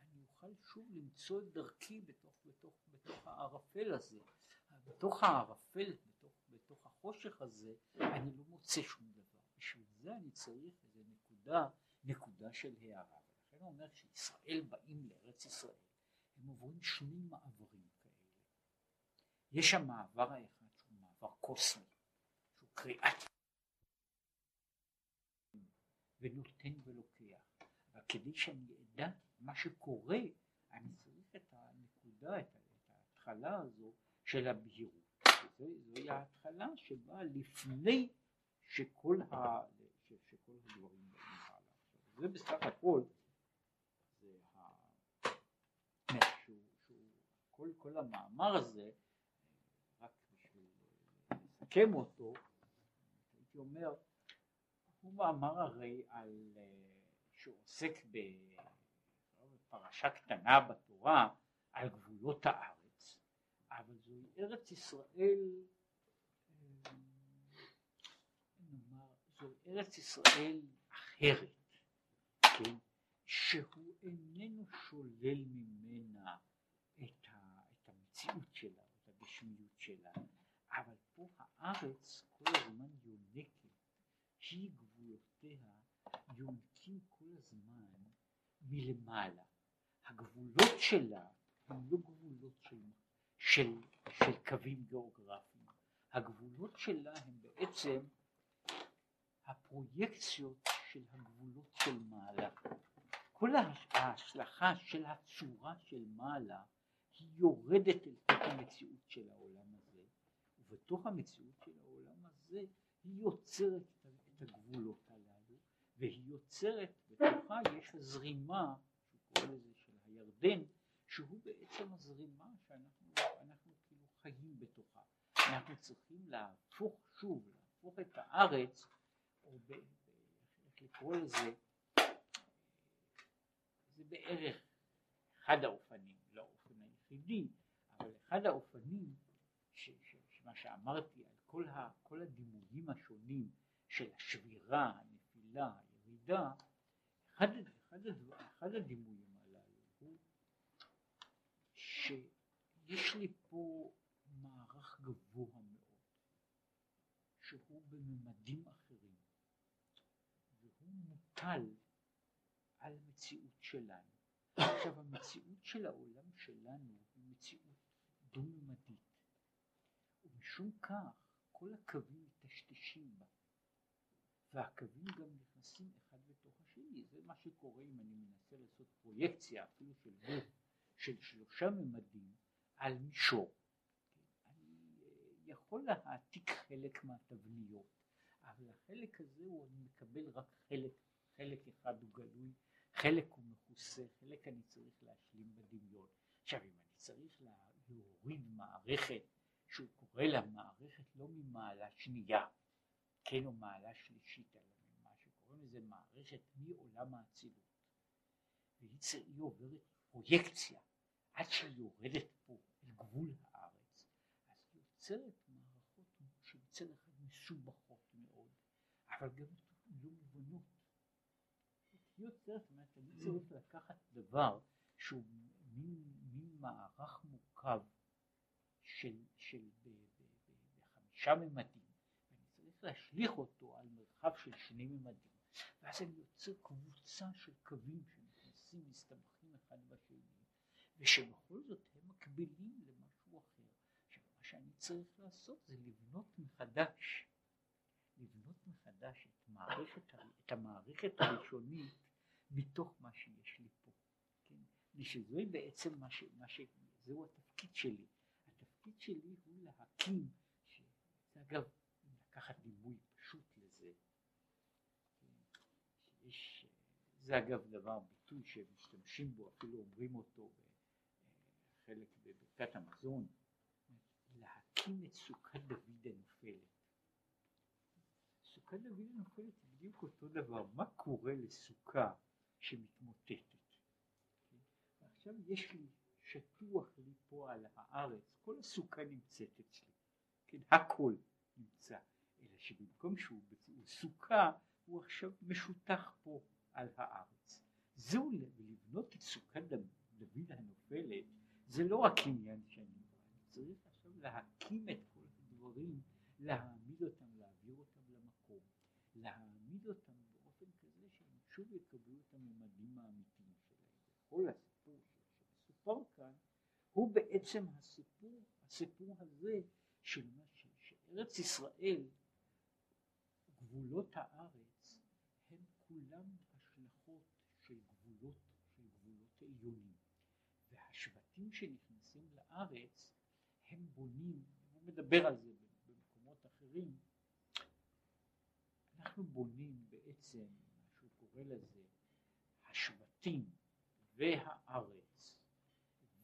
אני אוכל שוב למצוא את דרכי בתוך, בתוך, בתוך הערפל הזה. בתוך הערפל, בתוך, בתוך החושך הזה, אני לא מוצא שום דבר. בשביל זה אני צריך איזו נקודה, נקודה של הערה. ולכן הוא אומר שישראל באים לארץ ישראל, הם עוברים שני מעברים כאלה. יש המעבר האחד שהוא מעבר קוסמי, שהוא קריאת ונותן ולוקח. אבל כדי שאני אדע מה שקורה, אני צריך את הנקודה, את ההתחלה הזו של הבהירות. זוהי ההתחלה שבאה לפני שכל, ה, שכל הדברים באים הלאה. זה בסך הכל, זה ה... שהוא, שהוא, כל, כל המאמר הזה, רק בשביל לסכם אותו, הייתי אומר, הוא מאמר הרי על, שעוסק בפרשה קטנה בתורה על גבולות הארץ, אבל זוהי ארץ ישראל זו ארץ ישראל אחרת, כן, שהוא איננו שולל ממנה המציאות שלה, את הגשמיות שלה, אבל פה הארץ כל הזמן יונקת, היא גבולותיה יונקים כל הזמן מלמעלה. הגבולות שלה הם לא גבולות של, של, של קווים גיאוגרפיים, הגבולות שלה הם בעצם הפרויקציות של הגבולות של מעלה. כל ההשלכה של הצורה של מעלה היא יורדת אל תוך המציאות של העולם הזה, ובתוך המציאות של העולם הזה היא יוצרת את הגבולות הללו, והיא יוצרת, בתוכה יש הזרימה, שהוא קורא לזה של הירדן, שהוא בעצם הזרימה שאנחנו אנחנו כאילו חיים בתוכה. אנחנו צריכים להפוך שוב, להפוך את הארץ או ב, איך לקרוא לזה, זה בערך אחד האופנים, היחידי, אבל אחד האופנים, ש, ש, שמה שאמרתי על כל, ה, כל הדימויים השונים של השבירה, הנפילה, הירידה, אחד, אחד, אחד הדימויים הללו הוא שיש לי פה מערך גבוה מאוד, שהוא בממדים אחרים. מוטל על המציאות שלנו. עכשיו המציאות של העולם שלנו דו-ממדית ומשום כך כל הקווים מטשטשים בה. והקווים גם נכנסים אחד בתוך השני. זה מה שקורה אם אני מנסה לעשות פרויקציה אפילו של גוף של שלושה ממדים על מישור. אני אה, יכול להעתיק חלק מהתבניות אבל החלק הזה הוא אני מקבל רק חלק. חלק אחד הוא גלוי, חלק הוא מכוסה, חלק אני צריך להשלים בדמיון. עכשיו אם אני צריך להוריד מערכת שהוא קורא לה מערכת לא ממעלה שנייה, כן או מעלה שלישית, אלא ממה שקוראים לזה מערכת מעולם האצילות. והיא עוברת פרויקציה עד שהיא יורדת פה אל גבול הארץ, אז היא יוצרת מערכות שמצד אחד מסובכות מאוד, אבל גם לא מובנות. יוצר, זאת אומרת, אני צריך לקחת דבר שהוא מין מערך מורכב של, של ב, ב, ב, בחמישה ממדים, ואני צריך להשליך אותו על מרחב של שני ממדים, ואז אני יוצר קבוצה של קווים שנכנסים, מסתמכים אחד בשני, ושבכל זאת הם מקבילים למשהו אחר. מה שאני צריך לעשות זה לבנות מחדש, לבנות מחדש את, מערכת, את המערכת הראשונית מתוך מה שיש לי פה, כן? ושזוהי בעצם מה ש... מה ש... זהו התפקיד שלי. התפקיד שלי הוא להקים, ש... אגב, לקחת דימוי פשוט לזה, כן? שיש, זה אגב דבר, ביטוי שמשתמשים בו, אפילו אומרים אותו בחלק בברכת המזון, להקים את סוכת דוד הנופלת. סוכת דוד הנופלת היא בדיוק אותו דבר, מה קורה לסוכה שמתמוטטת. ועכשיו יש לי, שטוח לי פה על הארץ, כל הסוכה נמצאת אצלי, כן, הכל נמצא, אלא שבמקום שהוא סוכה, הוא עכשיו משותח פה על הארץ. זהו לבנות את סוכת דוד הנופלת, זה לא רק עניין שאני צריך עכשיו להקים את כל הדברים, להעמיד אותם, להעביר אותם למקום, להעמיד אותם באופן כזה שהם שוב יקבלו את הממדים האמיתיים שלהם. שמסופר כאן הוא בעצם הסיפור, הסיפור הזה של מה שארץ ישראל, גבולות הארץ, הם כולם השלכות של גבולות, של גבולות עליונים. והשבטים שנכנסים לארץ הם בונים, הוא מדבר על זה במקומות אחרים, אנחנו בונים בעצם, מה שהוא קורא לזה, השבטים והארץ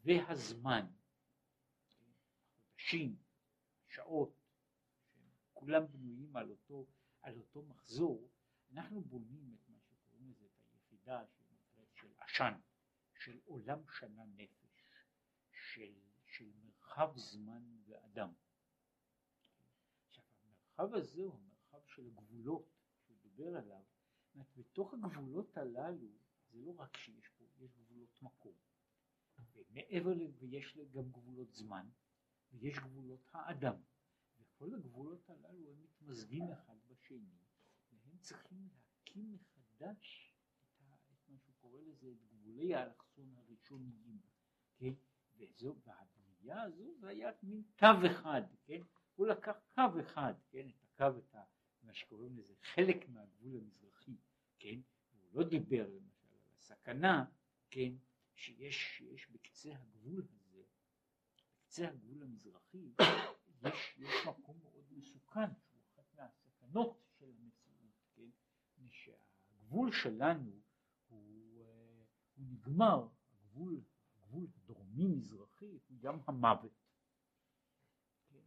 והזמן, החודשים, שעות, כולם בנויים על אותו, על אותו מחזור, אנחנו בונים את מה שקוראים לזה, את היחידה שנקראת של עשן, של עולם שנה נפש, של, של מרחב זמן ואדם. עכשיו המרחב הזה הוא המרחב של הגבולות שהוא דיבר עליו, זאת בתוך הגבולות הללו זה לא רק שיש פה, יש גבולות מקום, ומעבר לזה יש גם גבולות זמן, ויש גבולות האדם, וכל הגבולות הללו הם מתמזגים אחד בשני, והם צריכים להקים מחדש את, ה, את מה שהוא קורא לזה, את גבולי האלכסון הראשוניים, כן? וזו, והבנייה הזו זה היה מין קו אחד, כן? הוא לקח קו אחד, כן? את הקו, את ה, מה שקוראים לזה, חלק מהגבול המזרחי, כן? הוא לא דיבר למשל על הסכנה, כן? שיש, שיש בקצה הגבול הזה, בקצה הגבול המזרחי, יש, יש מקום מאוד מסוכן, שהוא אחת מהסכנות של המציאות, כן? שהגבול שלנו הוא, אה, הוא נגמר, הגבול, הגבול הדרומי-מזרחי הוא ים המוות, כן?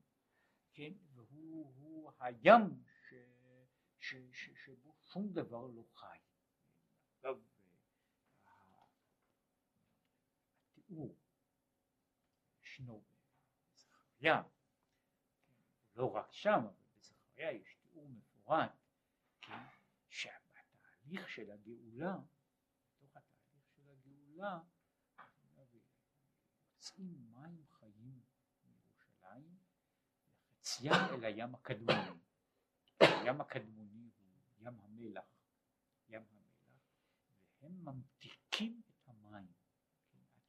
כן? והוא הים ש, ש, ש, שבו שום דבר לא חי. אגב, התיאור ישנו בזכריה לא רק שם, אבל בזכריה יש תיאור מפורט, כן, שבתהליך של הגאולה, בתוך התהליך של הגאולה, יוצאים מים חיים מירושלים וחציים אל הים הקדמוני. הים הקדמוני הוא ים המלח, ים המלח, והם ממתיקים את המים,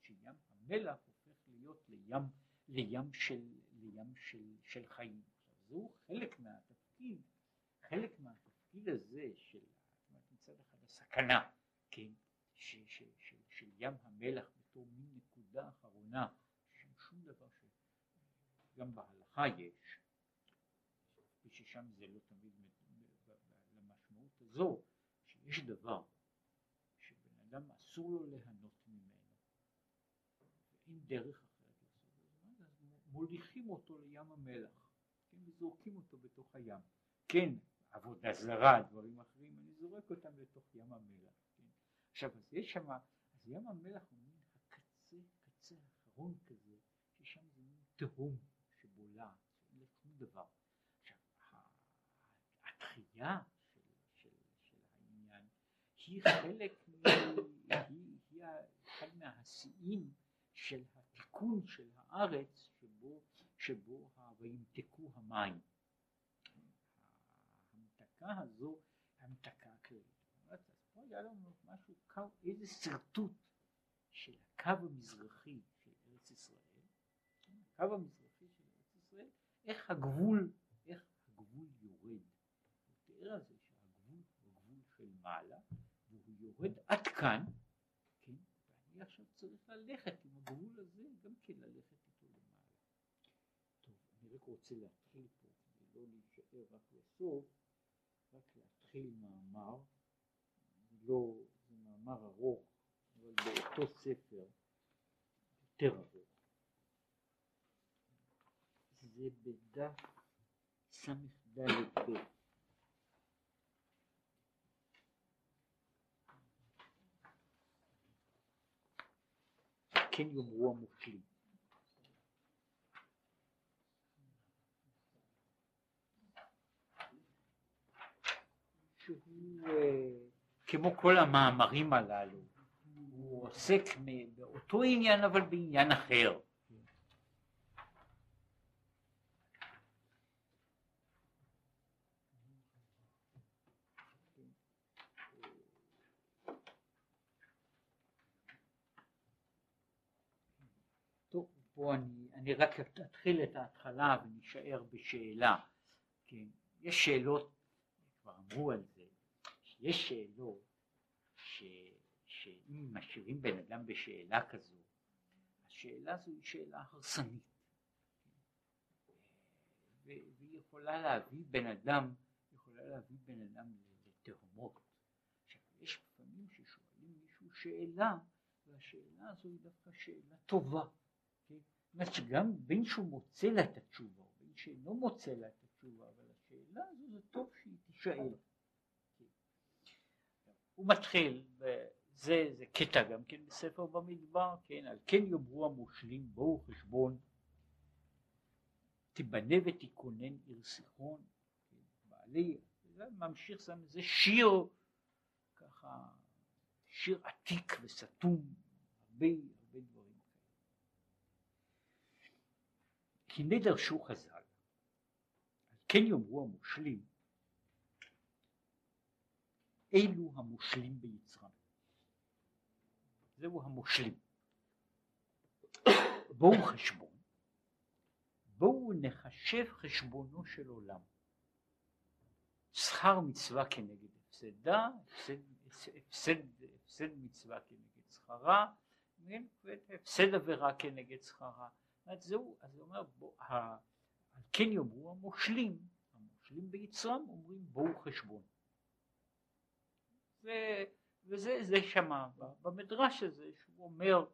כן, עד שים המלח הופך להיות לים, לים, של, לים של, של חיים. זהו חלק מהתפקיד, חלק מהתפקיד הזה של מצד אחד הסכנה, כן, ש, ש, ש, של ים המלח בתור מין נקודה אחרונה, שם שום דבר שגם בהלכה יש, וששם זה לא תמיד למשמעות הזו, שיש דבר שבן אדם אסור לו ליהנות ואין דרך אחרת לעשות את זה, אז מוליכים אותו לים המלח. כן, וזורקים אותו בתוך הים. כן, עבודה זרה, דברים אחרים, אני זורק אותם לתוך ים המלח. כן. עכשיו, אז יש שם, אז ים המלח הוא מין הקצה, קצה האחרון כזה, ששם זה מין תהום שבולעת, שאין לה שום דבר. עכשיו, התחייה של, של, של העניין היא חלק, מ, היא, היא אחד מהשיאים של התיקון של הארץ שבו, שבו וימתקו המים. ההמתקה הזו, המתקה הכללית. אז פה היה לנו משהו, איזה שרטוט של הקו המזרחי של ארץ ישראל, הקו המזרחי של ארץ ישראל, איך הגבול, איך הגבול יורד. הוא תיאר על זה שהגבול הוא גבול של מעלה, והוא יורד עד כאן, כן, ואני עכשיו צריך ללכת הגבול הזה, גם כן ללכת איתו למעלה. טוב, אני רק רוצה להתחיל פה, כדי לא להישאר רק לסוף, רק להתחיל מאמר, לא, זה מאמר ארוך, אבל באותו ספר, יותר ארוך. זה בדף ס"ד כן יאמרו אה, כמו כל המאמרים הללו, הוא עוסק באותו עניין אבל בעניין אחר. פה אני, אני רק אתחיל את ההתחלה ונישאר בשאלה. כן, יש שאלות, כבר אמרו על זה, שיש שאלות ש, שאם משאירים בן אדם בשאלה כזו, השאלה הזו היא שאלה הרסנית. והיא יכולה להביא בן אדם, יכולה להביא בן אדם לתהומות. עכשיו, יש לפעמים ששואלים מישהו שאלה, והשאלה הזו היא דווקא שאלה טובה. אומרת שגם בין שהוא מוצא לה את התשובה, בין שאינו מוצא לה את התשובה, אבל השאלה הזו זה טוב שהיא תישאל. הוא מתחיל, זה, זה קטע גם כן בספר במדבר, כן, על כן יאמרו המושלים בואו חשבון, תיבנה ותיכונן עיר סיחון, כן, בעלי, ממשיך, זה שיר, ככה, שיר עתיק וסתום, הרבה, כי נדרשו חז"ל, כן יאמרו המושלים, אלו המושלים ביצרם. זהו המושלים. בואו חשבון, בואו נחשב חשבונו של עולם. שכר מצווה כנגד הפסדה, הפסד, הפסד, הפסד מצווה כנגד שכרה, והפסד עבירה כנגד שכרה. אומרת זהו, אז הוא אומר, בוא, ה, כן יאמרו המושלים, המושלים ביצרם אומרים בואו חשבון. ו, וזה זה שמה במדרש הזה שהוא אומר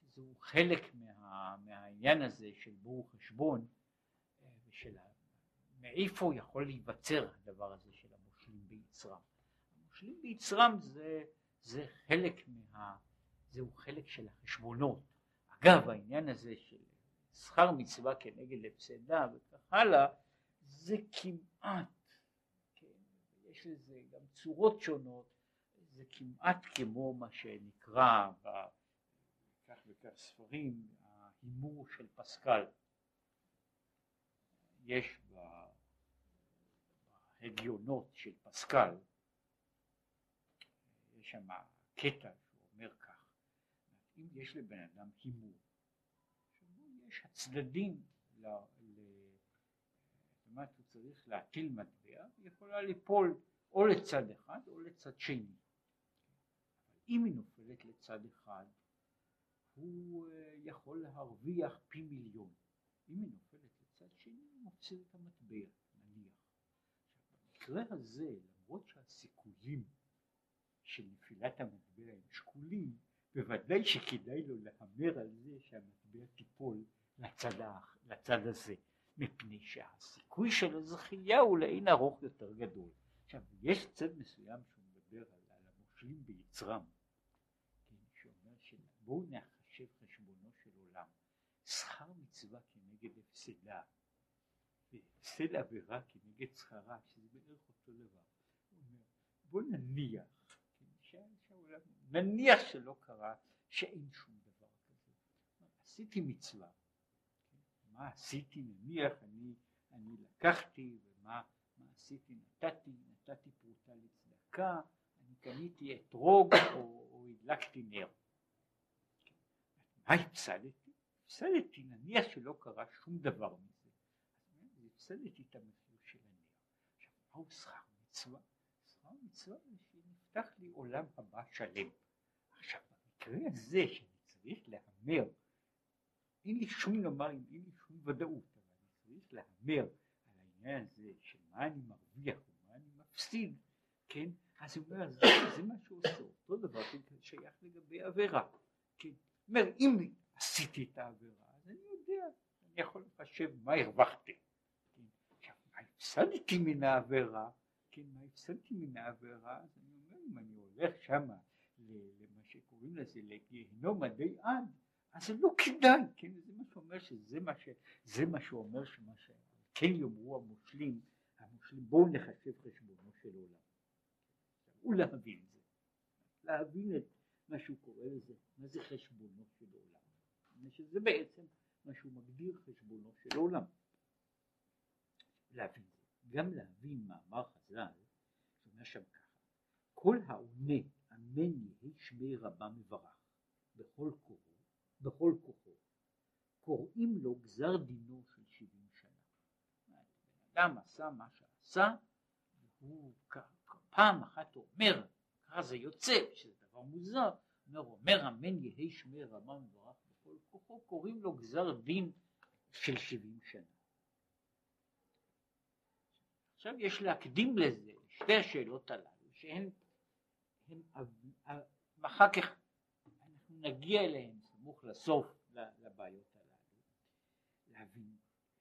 שזהו חלק מה, מהעניין הזה של בואו חשבון ושל מאיפה יכול להיווצר הדבר הזה של המושלים ביצרם. המושלים ביצרם זה, זה חלק מה... זהו חלק של החשבונות. אגב העניין הזה של שכר מצווה כנגד הפסדה וכך הלאה זה כמעט, כן, יש לזה גם צורות שונות, זה כמעט כמו מה שנקרא בכך וכך ספרים ההימור של פסקל. יש בהגיונות של פסקל, יש שם קטע אם יש לבן אדם הימור, שבו יש הצדדים, ל, ל, זאת אומרת הוא צריך להטיל מטבע, היא יכולה ליפול או לצד אחד או לצד שני. אם היא נופלת לצד אחד, הוא אה, יכול להרוויח פי מיליון. אם היא נופלת לצד שני, הוא מפסיד את המטבע, נניח. במקרה הזה, למרות שהסיכויים של נפילת המטבע הם שקולים, בוודאי שכדאי לו להמר על זה שהמטבע תיפול לצד, לצד הזה, מפני שהסיכוי של הזכייה הוא לאין ארוך יותר גדול. עכשיו, יש צד מסוים שהוא מדבר על, על המושלים ביצרם, כן, שאומר שבואו נחשב חשבונו של עולם, שכר מצווה כנגד הפסדה, והפסד עבירה כנגד שכרה, שזה בערך אותו דבר. בואו נניח נניח שלא קרה, שאין שום דבר כזה. עשיתי מצווה. מה עשיתי? נניח אני, אני לקחתי ומה מה עשיתי? נתתי, נתתי פרוטה לצדקה, אני קניתי אתרוג או, או הדלקתי נר. מה הפסדתי? הפסדתי, נניח שלא קרה שום דבר מזה. אז הפסדתי את המחיר של הנר. עכשיו, מהו שכר מצווה? שכר מצווה זה שנפתח לי עולם הבא שלם. עכשיו במקרה הזה שאני צריך להמר, אין לי שום לומר, אין לי שום ודאות, אבל אני צריך להמר על העניין הזה של מה אני מרוויח ומה אני מפסיד, כן? אז הוא אומר, זה, זה מה שהוא עושה, אותו דבר שייך לגבי עבירה, כן? אומר, אם עשיתי את העבירה, אז אני יודע, אני יכול לחשב מה הרווחתי, כן? עכשיו, מה הפסדתי מן העבירה, כן, מה הפסדתי מן העבירה, אז אני אומר, אם אני הולך שמה שקוראים לזה לגיהנום עדי עד, אז זה לא כדאי, כן, זה מה שאומר שזה מה ש... זה מה שאומר שמה ש... כן יאמרו המושלים, המושלים בואו נחשב חשבונו של עולם. ולהבין זה, להבין את מה שהוא קורא לזה, מה זה חשבונו של עולם, שזה בעצם מה שהוא מגדיר חשבונו של עולם. להבין גם להבין מאמר חז"ל, שאומר שם ככה, כל העונה אמן יהי שמי רבה מברך בכל כוחו, בכל כוחו, קוראים לו גזר דינו של שבעים שנה. אדם עשה מה שעשה, והוא פעם אחת אומר, ככה זה יוצא, שזה דבר מוזר, אומר, אומר אמן יהי שמי רבה מברך בכל כוחו, קוראים לו גזר דין של שבעים שנה. עכשיו יש להקדים לזה, שתי השאלות הללו, שהן הם, אחר כך אנחנו נגיע אליהן סמוך לסוף לבעיות הללו, להבין.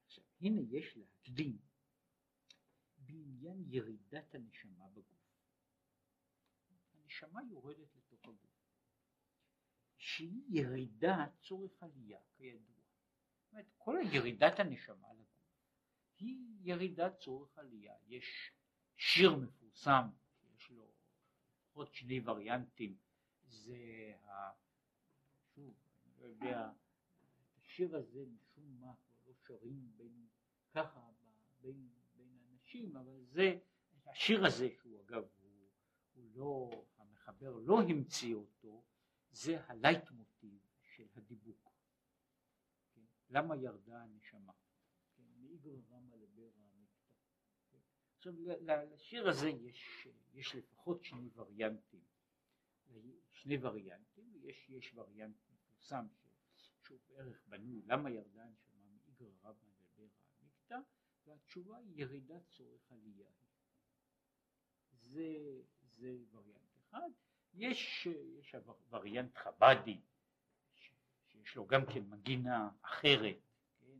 עכשיו, הנה יש להקדים בעניין ירידת הנשמה בגוף. הנשמה יורדת לתוך הגוף, שהיא ירידה צורך עלייה, כידוע. זאת אומרת, כל ירידת הנשמה לגוף היא ירידת צורך עלייה. יש שיר מפורסם לפחות שני וריאנטים, זה ה... שוב, אני לא יודע, את השיר הזה משום מה לא שרים בין ככה בין, בין אנשים, אבל זה, השיר הזה שהוא אגב, הוא, הוא לא, המחבר לא המציא אותו, זה הלייט מוטיב של הדיבוק. כן? למה ירדה הנשמה? כן? מאיגר רמה לברע המקטע. כן? עכשיו לשיר הזה יש, יש לפחות שני וריאנטים, שני וריאנטים, יש, יש וריאנט מפורסם שהוא בערך בנוי למה ירדה הנשמה מאיגר רבה לברע המקטע והתשובה היא ירידת צורך עלייה. זה, זה וריאנט אחד. יש, יש וריאנט חבדי, שיש לו גם כן מגינה אחרת, כן?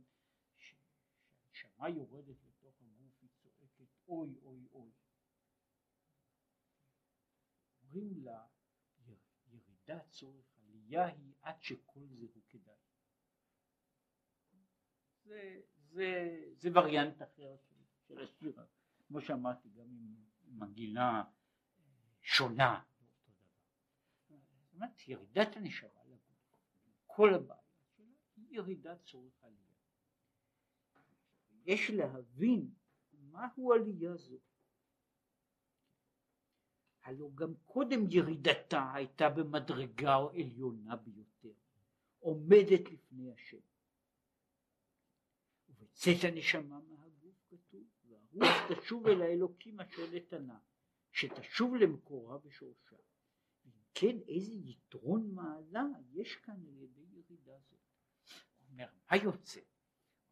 שהנשמה יורדת לתוך הגוף, היא צועקת אוי אוי אוי. אומרים לה ירידת צורך עלייה היא עד שכל זה הוא כדאי. זה, זה, זה וריאנט אחר של, של השיר, כמו שאמרתי, גם עם מנגינה שונה, זאת אומרת, ירידת הנשמה לגוף, כל הבעיה שלה היא ירידת צורך עלייה. יש להבין מהו עלייה זו. הלא גם קודם ירידתה הייתה במדרגה עליונה ביותר, עומדת לפני השם. ובצאת הנשמה מהגוף כתוב, והרוח תשוב אל האלוקים אשר נתנה, שתשוב למקורה ושורשה. אם כן, איזה יתרון מעלה יש כאן על ידי ירידה זאת. אומר, מה יוצא?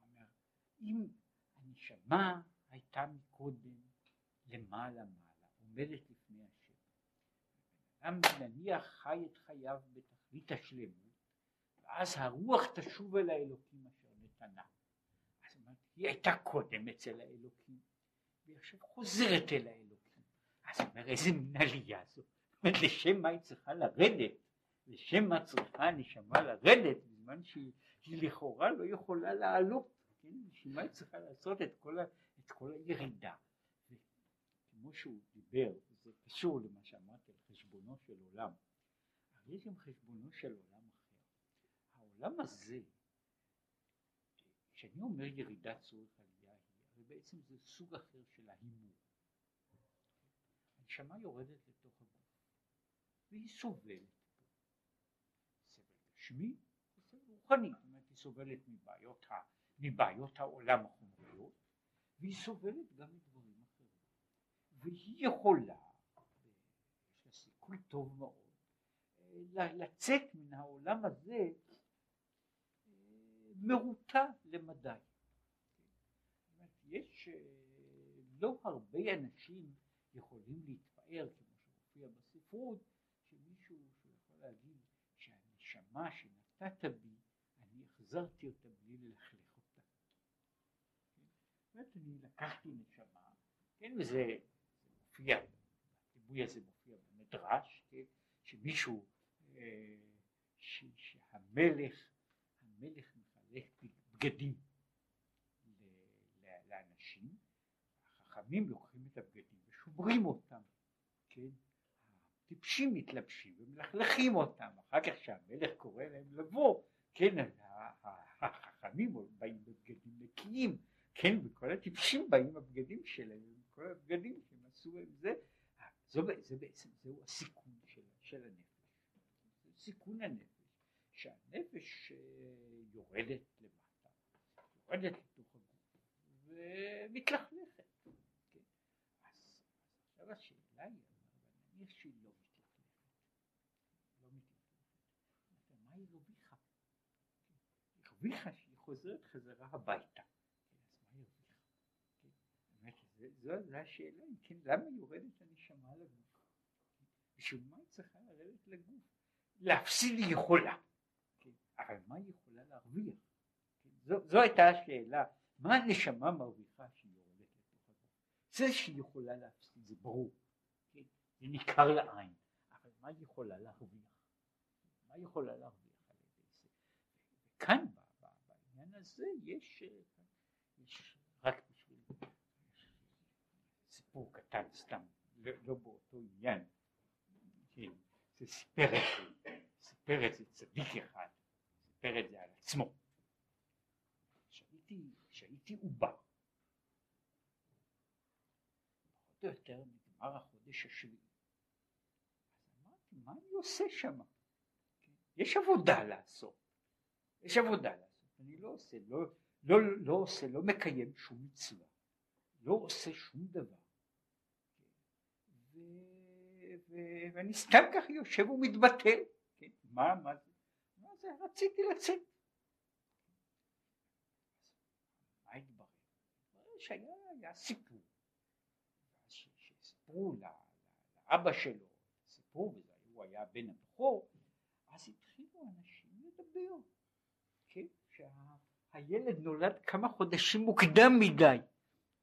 אומר, אם הנשמה הייתה מקודם למעלה מעלה, עומדת לפני השם. אדם נניח חי את חייו בתכלית השלמות, ואז הרוח תשוב אל האלוקים אשר נתנה. אז היא הייתה קודם אצל האלוקים, והיא עכשיו חוזרת אל האלוקים. אז הוא אומר, איזה מין עלייה זו? לשם מה היא צריכה לרדת? לשם מה צריכה הנשמה לרדת, בזמן שהיא לכאורה לא יכולה לעלות? כן? בשביל מה היא צריכה לעשות את כל, את כל הירידה? כמו שהוא דיבר, זה קשור למה שאמרתי על חשבונו של עולם, אבל יש גם חשבונו של עולם אחר. העולם הזה, כשאני אומר ירידת צורך עלייה היא, הרי בעצם זה סוג אחר של ההימור. הנשמה יורדת לתוך הגוף, והיא סובלת פה. סבל גשמי וסבל רוחני, זאת אומרת היא סובלת מבעיות, מבעיות העולם החומריות, והיא סובלת גם מדברים אחרים. והיא יכולה, יש לה סיכוי טוב מאוד, לצאת מן העולם הזה מרוטה למדי. יש לא הרבה אנשים יכולים להתפאר, כמו שמופיע בספרות, שמישהו שיכול להגיד שהנשמה שנתת בי, אני החזרתי אותה בלי אותה. אומרת, אני לקחתי נשמה, כן, וזה מופיע, הדימוי הזה מופיע במדרש, כן, שמישהו, אה, ש, שהמלך שהמלך מחלק בגדים לאנשים, החכמים לוקחים את הבגדים ושומרים אותם, כן? הטיפשים מתלבשים ומלכלכים אותם, אחר כך כשהמלך קורא להם לבוא, כן, החכמים באים בבגדים נקיים, כן, וכל הטיפשים באים בבגדים שלהם, כל הבגדים שהם עשו עם זה, זו, זה בעצם, זהו הסיכון של, של הנפש, סיכון הנפש, שהנפש אה, יורדת למטה, יורדת לתוך הגוף ומתלכלכת, כן? אז עכשיו השאלה היא, נניח שהיא לא מתלכלכת, לא מתלכלכת, מה היא הרוויחה? היא הרוויחה שהיא חוזרת חזרה הביתה, זו, השאלה, כן, למה יורדת הנשמה לגוף? בשביל מה היא צריכה לרדת לגוף? להפסיד היא יכולה, כן, אבל מה היא יכולה להרוויח? כן, זו, זו הייתה השאלה, מה הנשמה מרוויחה שהיא יורדת לתוך הגוף? זה שהיא יכולה להפסיד זה ברור, כן, זה ניכר לעין, אבל מה היא יכולה להרוויח? מה היא יכולה להרוויח על ידי זה? וכאן בעניין הזה יש, יש רק סיפור קטן סתם, לא, לא באותו עניין, כן, זה סיפר את זה, סיפר את זה צדיק אחד, סיפר את זה על עצמו. כשהייתי, עובר, פחות או יותר נגמר החודש השביעי, אז אמרתי, מה אני עושה שם? כן, יש עבודה לעשות, יש עבודה לעשות, אני לא עושה, לא, לא, לא עושה, לא מקיים שום מצווה, לא עושה שום דבר. ואני סתם כך יושב ומתבטל, כן? מה, מה זה? מה זה? רציתי לצאת. מה התברר? שהיה סיפור, שסיפרו לאבא שלו, סיפרו, והוא היה בן הבכור, אז התחילו אנשים לדבר, כן? שהילד נולד כמה חודשים מוקדם מדי,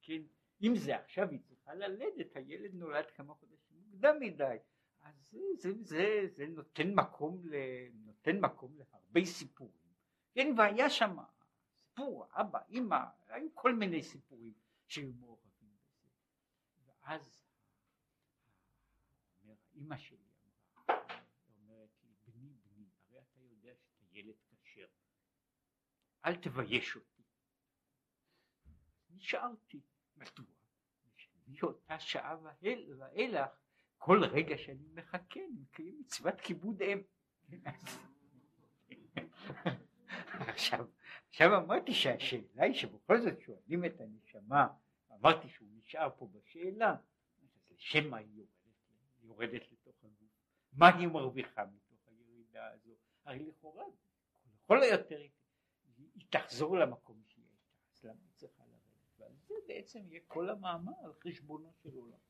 כן? אם זה עכשיו צריכה ללדת, הילד נולד כמה חודשים מוקדם מדי, אז זה, זה, זה, זה נותן מקום, ל, נותן מקום להרבה סיפורים, כן, והיה שם סיפור, אבא, אימא, היו כל מיני סיפורים שהיו מעורבים בזה, ואז אימא שלי אמרה, אומרת לי, בני בני, הרי אתה יודע שאתה ילד כשר, אל תבייש אותי. נשארתי, מדוע? מאותה שעה ואילך, כל רגע שאני מחכה, אני מקיים מצוות כיבוד אם. עכשיו, עכשיו אמרתי שהשאלה היא שבכל זאת שואלים את הנשמה, אמרתי שהוא נשאר פה בשאלה, אז לשם מה היא יורדת, יורדת לתוך הגוף? מה היא מרוויחה מתוך הירידה הזו? הרי לכאורה, לכל היותר היא תחזור למקום שהיא הייתה, אז למה היא צריכה לרדת? ועל זה בעצם יהיה כל המאמר על חשבונו של עולם.